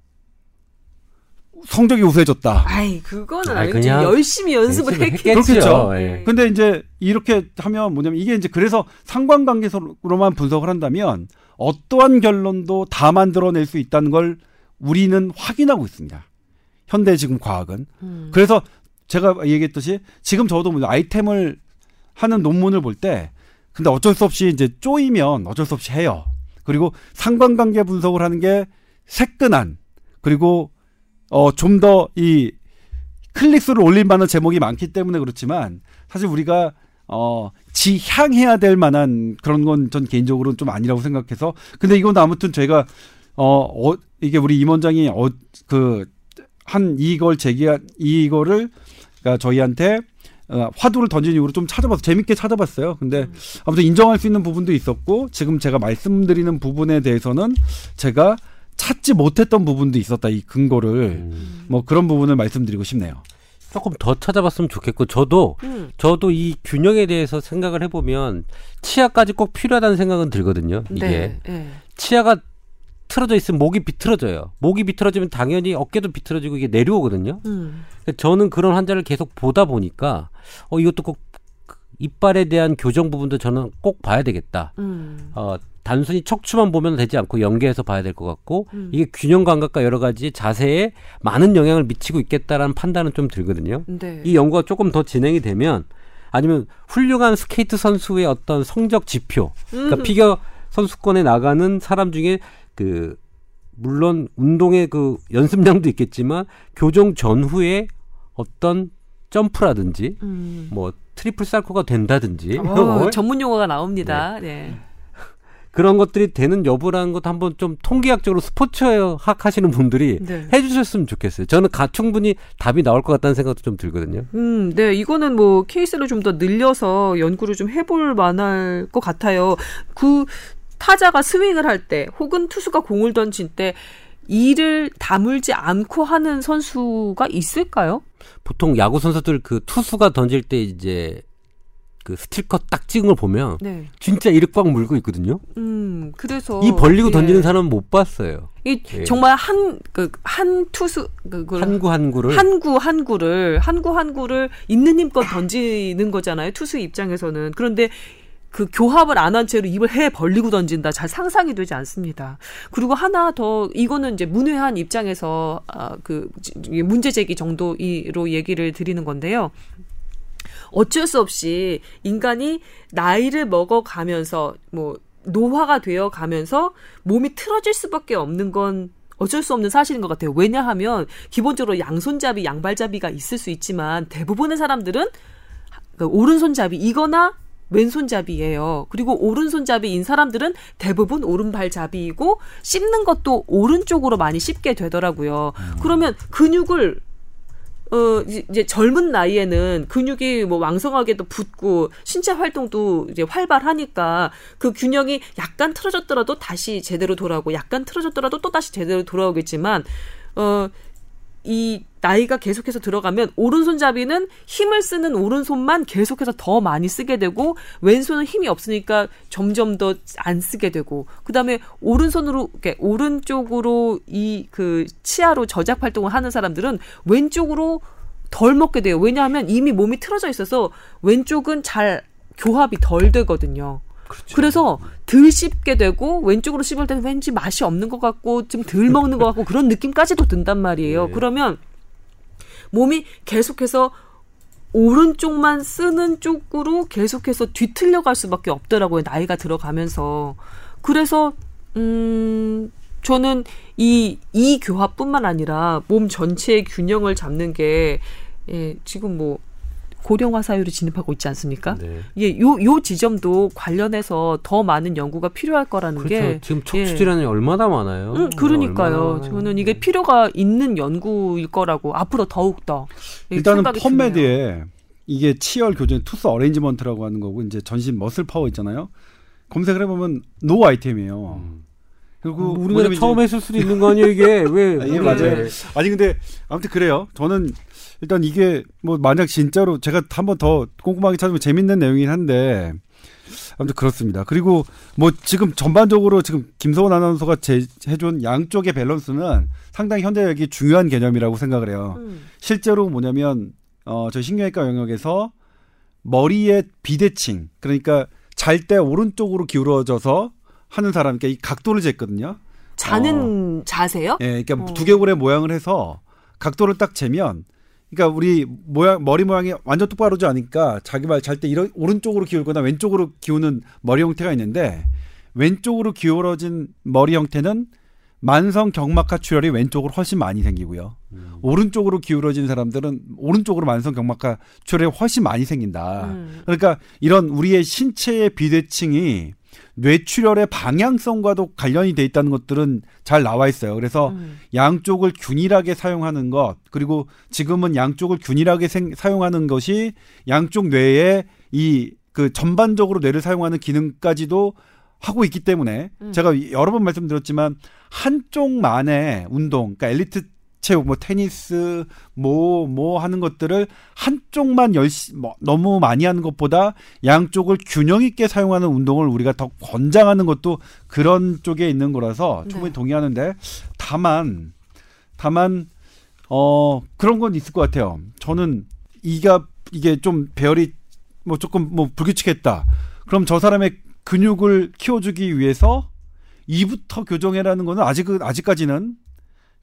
B: 성적이 우수해졌다.
A: 아이, 그거는 아니, 그냥 열심히 연습을 했겠죠.
B: 그렇겠죠. 예. 근데 이제 이렇게 하면 뭐냐면 이게 이제 그래서 상관관계로만 분석을 한다면 어떠한 결론도 다 만들어낼 수 있다는 걸 우리는 확인하고 있습니다. 현대 지금 과학은. 음. 그래서 제가 얘기했듯이 지금 저도 뭐 아이템을 하는 논문을 볼 때 근데 어쩔 수 없이 이제 쪼이면 어쩔 수 없이 해요. 그리고 상관관계 분석을 하는 게 새끈한 그리고 어 좀 더 이 클릭수를 올릴 만한 제목이 많기 때문에 그렇지만 사실 우리가 어 지향해야 될 만한 그런 건 전 개인적으로는 좀 아니라고 생각해서 근데 이건 아무튼 저희가 어, 어 이게 우리 임 원장이 어 그 한 이걸 제기한 이거를 그러니까 저희한테 어, 화두를 던진 이후로 좀 찾아봐서 재밌게 찾아봤어요. 근데 음. 아무튼 인정할 수 있는 부분도 있었고 지금 제가 말씀드리는 부분에 대해서는 제가 찾지 못했던 부분도 있었다 이 근거를 음. 뭐 그런 부분을 말씀드리고 싶네요.
C: 조금 더 찾아봤으면 좋겠고 저도 음. 저도 이 균형에 대해서 생각을 해보면 치아까지 꼭 필요하다는 생각은 들거든요. 이게 네, 네. 치아가 틀어져 있으면 목이 비틀어져요. 목이 비틀어지면 당연히 어깨도 비틀어지고 이게 내려오거든요. 음. 저는 그런 환자를 계속 보다 보니까 어 이것도 꼭 이빨에 대한 교정 부분도 저는 꼭 봐야 되겠다. 음. 어 단순히 척추만 보면 되지 않고 연계해서 봐야 될 것 같고 음. 이게 균형 감각과 여러 가지 자세에 많은 영향을 미치고 있겠다라는 판단은 좀 들거든요. 네. 이 연구가 조금 더 진행이 되면 아니면 훌륭한 스케이트 선수의 어떤 성적 지표, 그러니까 음. 피겨 선수권에 나가는 사람 중에 그 물론 운동의 그 연습량도 있겠지만 교정 전후에 어떤 점프라든지 음. 뭐 트리플 살코가 된다든지 오,
A: 어, *laughs* 전문 용어가 나옵니다. 네. 네. *laughs*
C: 그런 것들이 되는 여부라는 것도 한번 좀 통계학적으로 스포츠학 하시는 분들이 네. 해주셨으면 좋겠어요. 저는 가 충분히 답이 나올 것 같다는 생각도 좀 들거든요.
A: 음, 네, 이거는 뭐 케이스를 좀 더 늘려서 연구를 좀 해볼 만할 것 같아요. 그 타자가 스윙을 할 때 혹은 투수가 공을 던질 때 이를 다물지 않고 하는 선수가 있을까요?
C: 보통 야구 선수들 그 투수가 던질 때 이제 그 스틸컷 딱 찍은 걸 보면 네. 진짜 이를 꽉 물고 있거든요.
A: 음, 그래서
C: 이 벌리고 예. 던지는 사람은 못 봤어요.
A: 이 예. 정말 한 그 한 투수
C: 그, 한구 한구를
A: 한구 한구를 한구 한구를 있는 힘껏 던지는 거잖아요. 투수 입장에서는 그런데 그 교합을 안 한 채로 입을 해 벌리고 던진다. 잘 상상이 되지 않습니다. 그리고 하나 더 이거는 이제 문외한 입장에서 아, 그 문제 제기 정도로 얘기를 드리는 건데요. 어쩔 수 없이 인간이 나이를 먹어가면서 뭐 노화가 되어 가면서 몸이 틀어질 수밖에 없는 건 어쩔 수 없는 사실인 것 같아요. 왜냐하면 기본적으로 양손잡이, 양발잡이가 있을 수 있지만 대부분의 사람들은 그 오른손잡이이거나 왼손잡이예요. 그리고 오른손잡이인 사람들은 대부분 오른발잡이이고 씹는 것도 오른쪽으로 많이 씹게 되더라고요. 음. 그러면 근육을 어 이제 젊은 나이에는 근육이 뭐 왕성하게도 붙고 신체 활동도 이제 활발하니까 그 균형이 약간 틀어졌더라도 다시 제대로 돌아오고 약간 틀어졌더라도 또 다시 제대로 돌아오겠지만 어 이 나이가 계속해서 들어가면 오른손잡이는 힘을 쓰는 오른손만 계속해서 더 많이 쓰게 되고 왼손은 힘이 없으니까 점점 더 안 쓰게 되고 그다음에 오른손으로 이렇게 오른쪽으로 이 그 치아로 저작 활동을 하는 사람들은 왼쪽으로 덜 먹게 돼요. 왜냐하면 이미 몸이 틀어져 있어서 왼쪽은 잘 교합이 덜 되거든요. 그렇죠. 그래서 덜 씹게 되고 왼쪽으로 씹을 때는 왠지 맛이 없는 것 같고 좀 덜 먹는 것 같고 그런 느낌까지도 든단 말이에요. 네. 그러면 몸이 계속해서 오른쪽만 쓰는 쪽으로 계속해서 뒤틀려 갈 수밖에 없더라고요. 나이가 들어가면서. 그래서 음 저는 이, 이 교합뿐만 아니라 몸 전체의 균형을 잡는 게, 예, 지금 뭐, 고령화 사회를 진입하고 있지 않습니까? 네. 예, 요, 요 지점도 관련해서 더 많은 연구가 필요할 거라는
C: 그렇죠.
A: 게.
C: 지금 척추 질환이 예. 얼마나 많아요.
A: 음, 그러니까요. 저는 이게 필요가 있는 연구일 거라고 앞으로 더욱 더.
B: 일단은 PubMed에 이게 치열 교정 tooth arrangement라고 하는 거고 이제 전신 muscle power 있잖아요. 검색을 해보면 노 아이템이에요. 음.
C: 그리고 우리가 처음 했을 수도 있는 거 아니에요 이게 *laughs* 왜?
B: 아, 예 맞아요. 아니 근데 아무튼 그래요. 저는 일단 이게 뭐 만약 진짜로 제가 한 번 더 꼼꼼하게 찾으면 재밌는 내용이긴 한데 아무튼 그렇습니다. 그리고 뭐 지금 전반적으로 지금 김서원 아나운서가 제, 해준 양쪽의 밸런스는 상당히 현대역이 중요한 개념이라고 생각을 해요. 음. 실제로 뭐냐면 어, 저 신경외과 영역에서 머리의 비대칭 그러니까 잘 때 오른쪽으로 기울어져서 하는 사람, 그러니까 이 각도를 쟀거든요.
A: 자는 어. 자세요?
B: 예, 그러니까 어. 두개골의 모양을 해서 각도를 딱 재면 그러니까 우리 모양 머리 모양이 완전 똑바로지 않으니까 자기 말잘때 이런 오른쪽으로 기울거나 왼쪽으로 기우는 머리 형태가 있는데 왼쪽으로 기울어진 머리 형태는 만성 경막하 출혈이 왼쪽으로 훨씬 많이 생기고요. 음. 오른쪽으로 기울어진 사람들은 오른쪽으로 만성 경막하 출혈이 훨씬 많이 생긴다. 음. 그러니까 이런 우리의 신체의 비대칭이 뇌출혈의 방향성과도 관련이 돼 있다는 것들은 잘 나와 있어요. 그래서 음. 양쪽을 균일하게 사용하는 것 그리고 지금은 양쪽을 균일하게 생, 사용하는 것이 양쪽 뇌에 이 그 전반적으로 뇌를 사용하는 기능까지도 하고 있기 때문에 음. 제가 여러 번 말씀드렸지만 한쪽만의 운동, 그러니까 엘리트 체육, 뭐 테니스, 뭐뭐 뭐 하는 것들을 한쪽만 열심 뭐 너무 많이 하는 것보다 양쪽을 균형 있게 사용하는 운동을 우리가 더 권장하는 것도 그런 쪽에 있는 거라서 충분히 네. 동의하는데 다만 다만 어 그런 건 있을 것 같아요. 저는 이가 이게 좀 배열이 뭐 조금 뭐 불규칙했다. 그럼 저 사람의 근육을 키워주기 위해서 이부터 교정해라는 거는 아직 아직까지는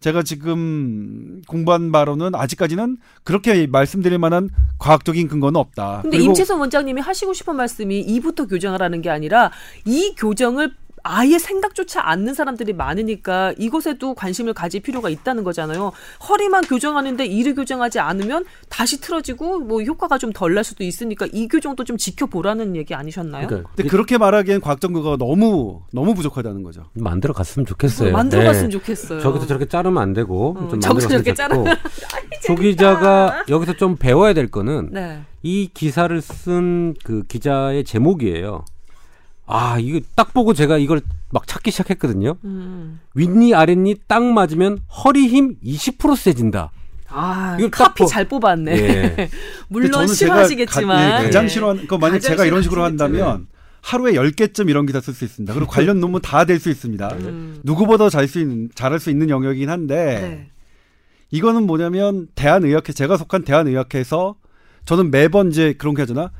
B: 제가 지금 공부한 바로는 아직까지는 그렇게 말씀드릴 만한 과학적인 근거는 없다.
A: 근데 임채선 원장님이 하시고 싶은 말씀이 이부터 교정하라는 게 아니라 이 교정을 아예 생각조차 않는 사람들이 많으니까 이곳에도 관심을 가질 필요가 있다는 거잖아요. 허리만 교정하는데 이를 교정하지 않으면 다시 틀어지고 뭐 효과가 좀 덜 날 수도 있으니까 이 교정도 좀 지켜보라는 얘기 아니셨나요?
B: 그러니까, 근데 그렇게 말하기엔 과학적 근거가 너무 너무 부족하다는 거죠.
C: 만들어 갔으면 좋겠어요.
A: 만들어 갔으면 네. 좋겠어요.
C: 저기서 저렇게 자르면 안 되고 어, 좀 만들어 갔으면 좋겠고. 조 기자가 여기서 좀 배워야 될 거는 네. 이 기사를 쓴 그 기자의 제목이에요. 아, 이거 딱 보고 제가 이걸 막 찾기 시작했거든요. 음. 윗니 아랫니 딱 맞으면 허리 힘 20% 세진다.
A: 아, 이걸 카피 잘 뽑았네. 예. *laughs* 물론 싫어하시겠지만.
B: 가, 예, 가장 싫어하는, 그 만약 제가 이런 식으로 한다면 하루에 10개쯤 이런 기사 쓸 수 있습니다. 그리고 관련 논문 다 될 수 있습니다. 음. 누구보다 잘 수 있는, 잘할 수 있는 영역이긴 한데, 네. 이거는 뭐냐면 대한의학회, 제가 속한 대한의학회에서 저는 매번 이제 그런 게 하잖아.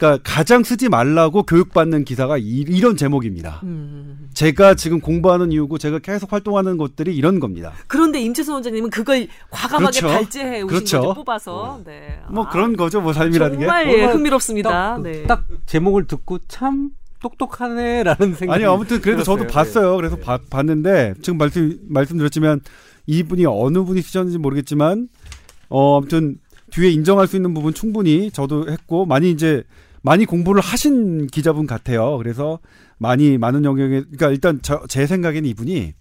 B: 그러니까 가장 쓰지 말라고 교육받는 기사가 이, 런 제목입니다. 음. 제가 지금 공부하는 이유고 제가 계속 활동하는 것들이 이런 겁니다.
A: 그런데 임채선 원장님은 그걸 과감하게 그렇죠. 발제해 오신 그렇죠. 거죠. 뽑아서. 어. 네.
B: 뭐 아. 그런 거죠. 뭐 삶이라는
A: 정말 게. 정말 흥미롭습니다.
C: 딱, 네. 딱 제목을 듣고 참 똑똑하네라는 생각이
B: 아니 아무튼 그래도 들었어요. 저도 봤어요. 그래서 네. 바, 봤는데 지금 말씀 말씀드렸지만 이분이 어느 분이 쓰셨는지 모르겠지만 어 아무튼 뒤에 인정할 수 있는 부분 충분히 저도 했고 많이 이제 많이 공부를 하신 기자분 같아요. 그래서 많이 많은 영역에 그러니까 일단 저, 제 생각에는 이분이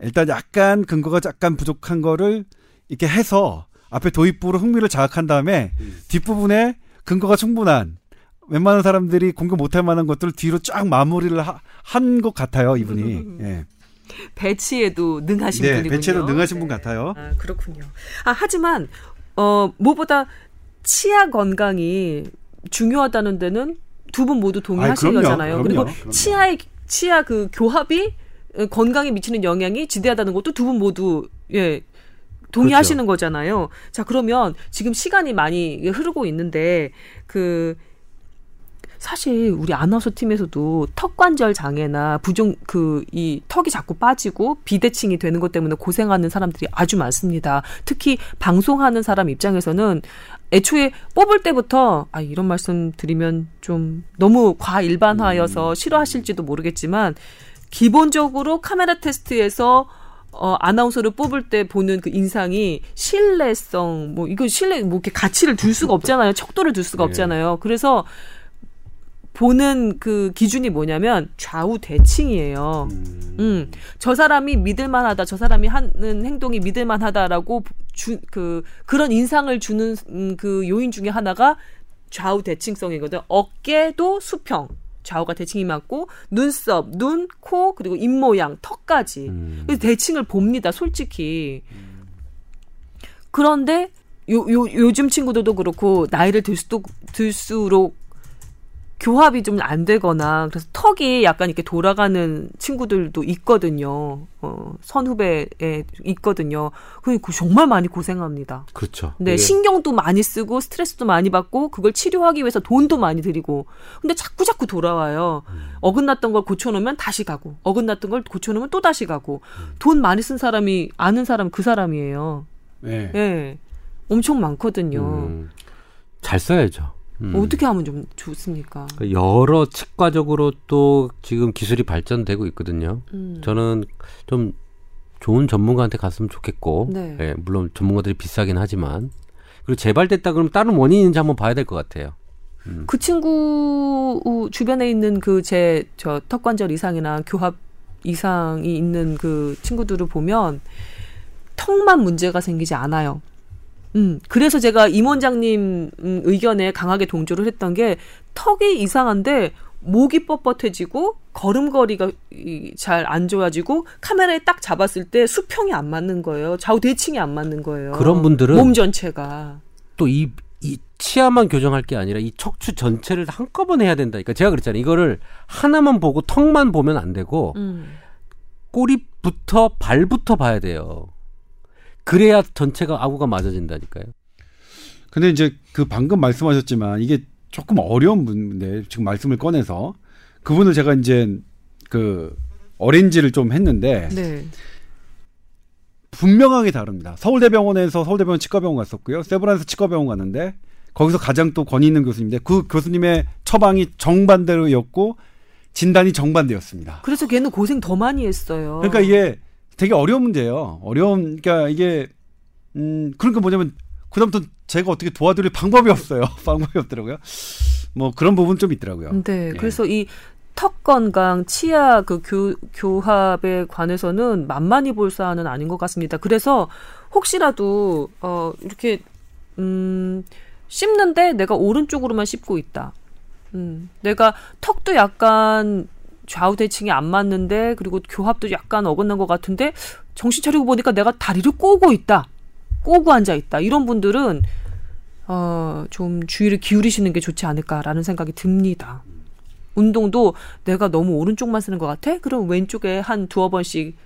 B: 일단 약간 근거가 약간 부족한 거를 이렇게 해서 앞에 도입부로 흥미를 자극한 다음에 음. 뒷부분에 근거가 충분한 웬만한 사람들이 공부 못할 만한 것들을 뒤로 쫙 마무리를 한 것 같아요 이분이. *laughs* 예.
A: 배치에도 능하신 네, 분이군요.
B: 배치에도 능하신 분 네. 같아요.
A: 아, 그렇군요. 아, 하지만 어 무엇보다 치아 건강이 중요하다는 데는 두 분 모두 동의하시는 거잖아요. 그리고 그럼요. 치아의 치아 그 교합이 건강에 미치는 영향이 지대하다는 것도 두 분 모두 예 동의하시는 그렇죠. 거잖아요. 자 그러면 지금 시간이 많이 흐르고 있는데 그 사실 우리 아나운서 팀에서도 턱 관절 장애나 부종 그 이 턱이 자꾸 빠지고 비대칭이 되는 것 때문에 고생하는 사람들이 아주 많습니다. 특히 방송하는 사람 입장에서는 애초에 뽑을 때부터 아 이런 말씀 드리면 좀 너무 과일반화여서 음. 싫어하실지도 모르겠지만 기본적으로 카메라 테스트에서 어, 아나운서를 뽑을 때 보는 그 인상이 신뢰성, 뭐, 이거 신뢰, 뭐, 이렇게 가치를 둘 수가 없잖아요. 척도를 둘 수가 네. 없잖아요. 그래서 보는 그 기준이 뭐냐면 좌우 대칭이에요. 음. 음. 저 사람이 믿을만하다. 저 사람이 하는 행동이 믿을만하다라고 주, 그 그런 인상을 주는 음, 그 요인 중에 하나가 좌우 대칭성이거든. 어깨도 수평. 좌우가 대칭이 맞고 눈썹, 눈, 코 그리고 입 모양, 턱까지. 음. 그래서 대칭을 봅니다. 솔직히. 그런데 요, 요, 요즘 친구들도 그렇고 나이를 들수록 들수록 교합이 좀 안 되거나 그래서 턱이 약간 이렇게 돌아가는 친구들도 있거든요. 어, 선후배에 있거든요. 그 정말 많이 고생합니다.
C: 그렇죠.
A: 네, 네, 신경도 많이 쓰고 스트레스도 많이 받고 그걸 치료하기 위해서 돈도 많이 들이고. 근데 자꾸 자꾸 돌아와요. 음. 어긋났던 걸 고쳐놓으면 다시 가고, 어긋났던 걸 고쳐놓으면 또 다시 가고. 음. 돈 많이 쓴 사람이 아는 사람 그 사람이에요. 네. 네. 엄청 많거든요. 음,
C: 잘 써야죠.
A: 음. 어떻게 하면 좀 좋습니까?
C: 그러니까 여러 치과적으로 또 지금 기술이 발전되고 있거든요. 음. 저는 좀 좋은 전문가한테 갔으면 좋겠고, 네. 예, 물론 전문가들이 비싸긴 하지만 그리고 재발됐다 그러면 다른 원인이 있는지 한번 봐야 될 것 같아요.
A: 음. 그 친구 주변에 있는 그 제 저 턱관절 이상이나 교합 이상이 있는 그 친구들을 보면 턱만 문제가 생기지 않아요. 음, 그래서 제가 임 원장님 음, 의견에 강하게 동조를 했던 게 턱이 이상한데 목이 뻣뻣해지고 걸음걸이가 잘 안 좋아지고 카메라에 딱 잡았을 때 수평이 안 맞는 거예요. 좌우 대칭이 안 맞는 거예요.
C: 그런 분들은
A: 몸 전체가
C: 또이 이 치아만 교정할 게 아니라 이 척추 전체를 한꺼번에 해야 된다니까 제가 그랬잖아요. 이거를 하나만 보고 턱만 보면 안 되고 음. 꼬리부터 발부터 봐야 돼요. 그래야 전체가 아구가 맞아진다니까요.
B: 근데 이제 그 방금 말씀하셨지만 이게 조금 어려운 분인데 지금 말씀을 꺼내서 그분을 제가 이제 그 어렌지를 좀 했는데 네. 분명하게 다릅니다. 서울대병원에서 서울대병원 치과병원 갔었고요. 세브란스 치과병원 갔는데 거기서 가장 또 권위 있는 교수님인데 그 교수님의 처방이 정반대로였고 진단이 정반대였습니다.
A: 그래서 걔는 고생 더 많이 했어요.
B: 그러니까 이게 되게 어려운 문제예요. 어려운 그러니까 이게 음 그러니까 뭐냐면 그다음부터 제가 어떻게 도와드릴 방법이 없어요. *laughs* 방법이 없더라고요. 뭐 그런 부분 좀 있더라고요.
A: 네. 예. 그래서 이턱 건강, 치아 그 교, 교합에 관해서는 만만히 볼 사안은 아닌 것 같습니다. 그래서 혹시라도 어 이렇게 음 씹는데 내가 오른쪽으로만 씹고 있다. 음, 내가 턱도 약간 좌우 대칭이 안 맞는데 그리고 교합도 약간 어긋난 것 같은데 정신 차리고 보니까 내가 다리를 꼬고 있다. 꼬고 앉아 있다. 이런 분들은 어, 좀 주의를 기울이시는 게 좋지 않을까라는 생각이 듭니다. 운동도 내가 너무 오른쪽만 쓰는 것 같아? 그럼 왼쪽에 한 두어 번씩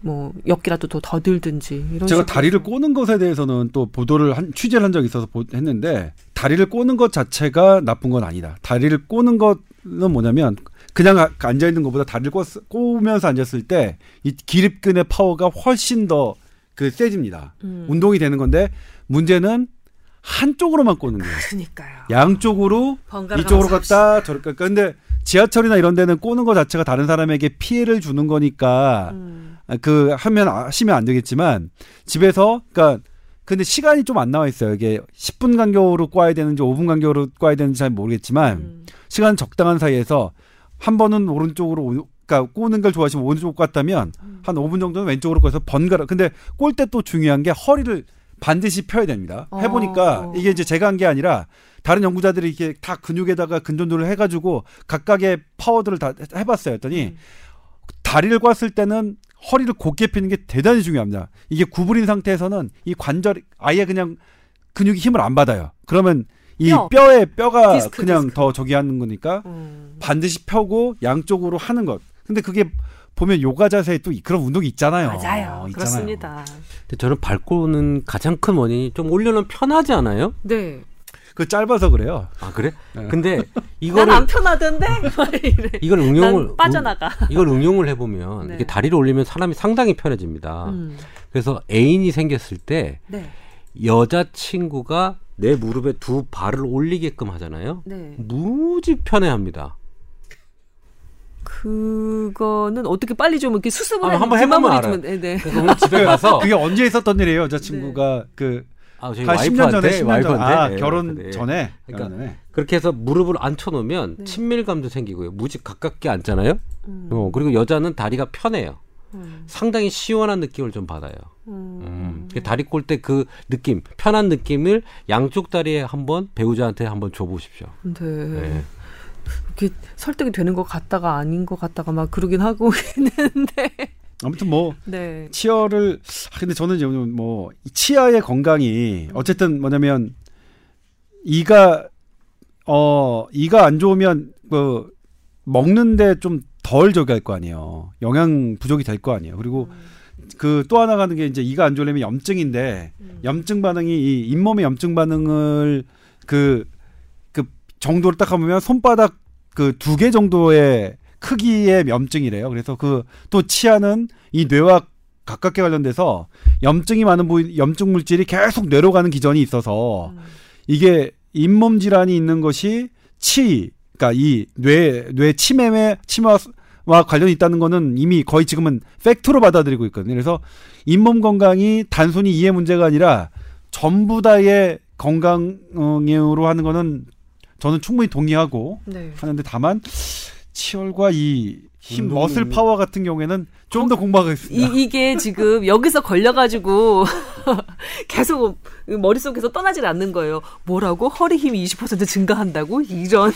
A: 뭐 엽기라도 더 더 들든지
B: 이런 제가 식으로. 다리를 꼬는 것에 대해서는 또 보도를 한 취재를 한 적이 있어서 했는데 다리를 꼬는 것 자체가 나쁜 건 아니다. 다리를 꼬는 것은 뭐냐면 그냥 앉아 있는 것보다 다리를 꼬, 꼬면서 앉았을 때 이 기립근의 파워가 훨씬 더 그 세집니다. 음. 운동이 되는 건데 문제는 한쪽으로만 꼬는 거예요.
A: 그러니까요.
B: 양쪽으로 이쪽으로 갔다 저렇게 갔다. 근데 지하철이나 이런 데는 꼬는 것 자체가 다른 사람에게 피해를 주는 거니까 음. 그 하면 하시면 안 되겠지만 집에서 그러니까 근데 시간이 좀 안 나와 있어요. 이게 10분 간격으로 꽈야 되는지 5분 간격으로 꽈야 되는지 잘 모르겠지만 음. 시간 적당한 사이에서 한 번은 오른쪽으로 그러니까 꼬는 걸 좋아하시면 오른쪽 꽂다면 음. 한 5분 정도는 왼쪽으로 꺼서 번갈아. 근데 꼴 때 또 중요한 게 허리를 반드시 펴야 됩니다. 어. 해보니까 이게 이제 제가 한 게 아니라 다른 연구자들이 이렇게 다 근육에다가 근전도를 해가지고 각각의 파워들을 다 해봤어요. 했더니 음. 다리를 꽈을 때는 허리를 곧게 펴는 게 대단히 중요합니다. 이게 구부린 상태에서는 이 관절 아예 그냥 근육이 힘을 안 받아요. 그러면 이 뼈. 에 뼈가 디스크, 그냥 디스크. 더 저기 하는 거니까 음. 반드시 펴고 양쪽으로 하는 것. 근데 그게 보면 요가 자세에 또 그런 운동이 있잖아요.
A: 맞아요. 어, 그렇습니다.
C: 근데 저는 밟고는 가장 큰 원인이 좀 올려는 편하지 않아요?
A: 네.
B: 그 짧아서 그래요.
C: 아 그래? 네. 근데 *laughs* 이걸
A: 안 편하던데 *laughs*
C: 이걸 응용을 빠져나가. 이걸 응용을 해보면 네. 이게 다리를 올리면 사람이 상당히 편해집니다. 음. 그래서 애인이 생겼을 때 네. 여자 친구가 내 무릎에 두 발을 올리게끔 하잖아요. 네. 무지 편해합니다.
A: 그거는 어떻게 빨리 좀 이렇게 수습을
C: 아, 한번 해보면 알아요. 네, 네.
B: 그래서 오늘 집에 가서 그게 언제 있었던 일이에요, 여자친구가 네. 그 아, 저희 한 10년 전에 10년 전 아, 네, 결혼 네. 전에
C: 그러니까 결혼 그렇게 해서 무릎을 앉혀 놓으면 네. 친밀감도 생기고요. 무지 가깝게 앉잖아요. 음. 어, 그리고 여자는 다리가 편해요. 음. 상당히 시원한 느낌을 좀 받아요. 음. 음. 다리 꼴 때 그 느낌, 편한 느낌을 양쪽 다리에 한번 배우자한테 한번 줘보십시오.
A: 네. 네. 이렇게 설득이 되는 것 같다가 아닌 것 같다가 막 그러긴 하고 *laughs* 있는데.
B: 아무튼 뭐 네. 치어를 아, 근데 저는 이제 뭐 치아의 건강이 어쨌든 뭐냐면 이가 어 이가 안 좋으면 그 먹는데 좀 덜 저기 할 거 아니에요. 영양 부족이 될 거 아니에요. 그리고 음. 그 또 하나 가는 게 이제 이가 안 좋으려면 염증인데 음. 염증 반응이 이 잇몸의 염증 반응을 그, 그 정도를 딱 하면 손바닥 그 두 개 정도의 크기의 염증이래요. 그래서 그 또 치아는 이 뇌와 가깝게 관련돼서 염증이 많은 부위, 염증 물질이 계속 뇌로 가는 기전이 있어서 음. 이게 잇몸 질환이 있는 것이 치, 그러니까 이 뇌, 뇌 치매의 치매와 관련이 있다는 거는 이미 거의 지금은 팩트로 받아들이고 있거든요. 그래서 잇몸 건강이 단순히 이의 문제가 아니라 전부 다의 건강으로 하는 거는 저는 충분히 동의하고 네. 하는데 다만 치열과 이 힘, muscle power 같은 경우에는 좀더 공부하겠습니다.
A: 이, 게 지금 여기서 걸려가지고 *laughs* 계속 머릿속에서 떠나질 않는 거예요. 뭐라고? 허리 힘이 20% 증가한다고? 이런.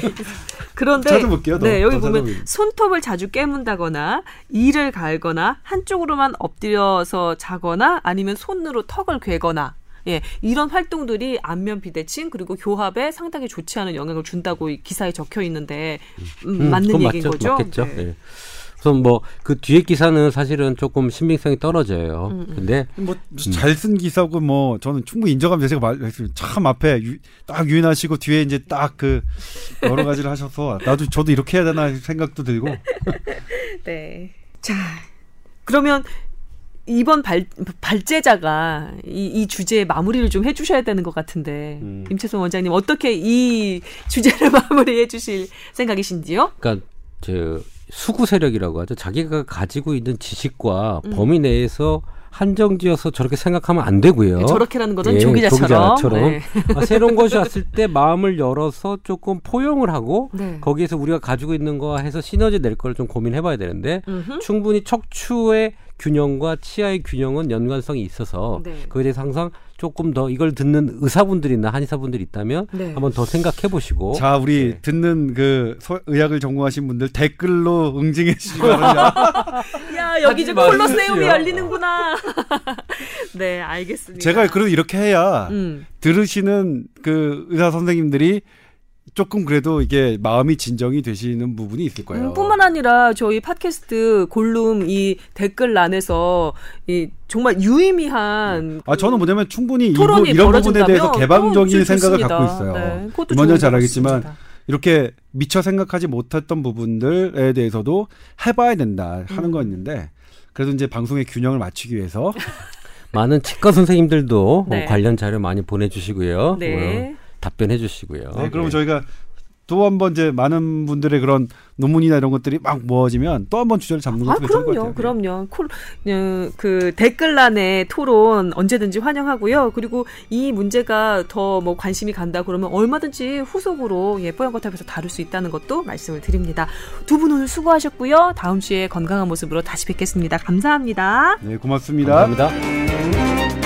A: *laughs* 그런데.
B: 찾아볼게요.
A: 네, 여기 보면 찾아볼게요. 손톱을 자주 깨문다거나 이를 갈거나 한쪽으로만 엎드려서 자거나 아니면 손으로 턱을 괴거나 예, 이런 활동들이 안면 비대칭 그리고 교합에 상당히 좋지 않은 영향을 준다고 기사에 적혀 있는데 음, 음, 맞는 얘기인 맞죠, 거죠.
C: 맞겠죠. 네. 네. 우선 뭐 그 뒤에 기사는 사실은 조금 신빙성이 떨어져요. 음, 음. 근데
B: 뭐 잘 쓴 기사고 뭐 저는 충분히 인정하면서 제가 말했습니다. 참 앞에 유, 딱 유인하시고 뒤에 이제 딱 그 여러 가지를 하셔서 나도 저도 이렇게 해야 되나 생각도 들고. *laughs*
A: 네. 자 그러면 이번 발, 발제자가 이, 이 주제에 마무리를 좀 해주셔야 되는 것 같은데 음. 임채송 원장님 어떻게 이 주제를 *laughs* 마무리해 주실 생각이신지요?
C: 그러니까 저 수구 세력이라고 하죠. 자기가 가지고 있는 지식과 음. 범위 내에서 한정지어서 저렇게 생각하면 안 되고요.
A: 네, 저렇게라는 것은 예, 조기자처럼.
C: 조기자처럼. 네. 아, 새로운 것이 왔을 때 마음을 열어서 조금 포용을 하고 네. 거기에서 우리가 가지고 있는 거 해서 시너지 낼 걸 좀 고민해봐야 되는데 음흠. 충분히 척추의 균형과 치아의 균형은 연관성이 있어서 네. 그에 대해서 항상 조금 더 이걸 듣는 의사분들이나 한의사분들이 있다면 네. 한번 더 생각해 보시고
B: 자 우리 네. 듣는 그 의학을 전공하신 분들 댓글로 응징해 주시기 바랍니다. *laughs*
A: 야 여기 좀 콜로세움이 열리는구나. *laughs* 네 알겠습니다.
B: 제가 그래도 이렇게 해야 음. 들으시는 그 의사 선생님들이 조금 그래도 이게 마음이 진정이 되시는 부분이 있을 거예요.
A: 음, 뿐만 아니라 저희 팟캐스트 골룸 이 댓글란에서 이 정말 유의미한
B: 아 저는 뭐냐면 충분히 토론이 이런 부분에 대해서 개방적인 생각을 갖고 있어요. 네, 먼저 잘 알겠지만 이렇게 미처 생각하지 못했던 부분들에 대해서도 해봐야 된다 하는 음. 거 있는데 그래도 이제 방송의 균형을 맞추기 위해서 *laughs*
C: 많은 치과 선생님들도 네. 관련 자료 많이 보내주시고요. 네. 어, 답변해 주시고요.
B: 네, 그럼 네. 저희가 또 한 번 이제 많은 분들의 그런 논문이나 이런 것들이 막 모아지면 또 한 번 주제를 잡는 것도 아,
A: 괜찮을 것 같아요. 그럼요. 콜, 어, 그 댓글란에 토론 언제든지 환영하고요. 그리고 이 문제가 더 뭐 관심이 간다 그러면 얼마든지 후속으로 예뻐요 것탑에서 다룰 수 있다는 것도 말씀을 드립니다. 두 분 오늘 수고하셨고요. 다음 주에 건강한 모습으로 다시 뵙겠습니다. 감사합니다.
B: 네, 고맙습니다.
C: 감사합니다.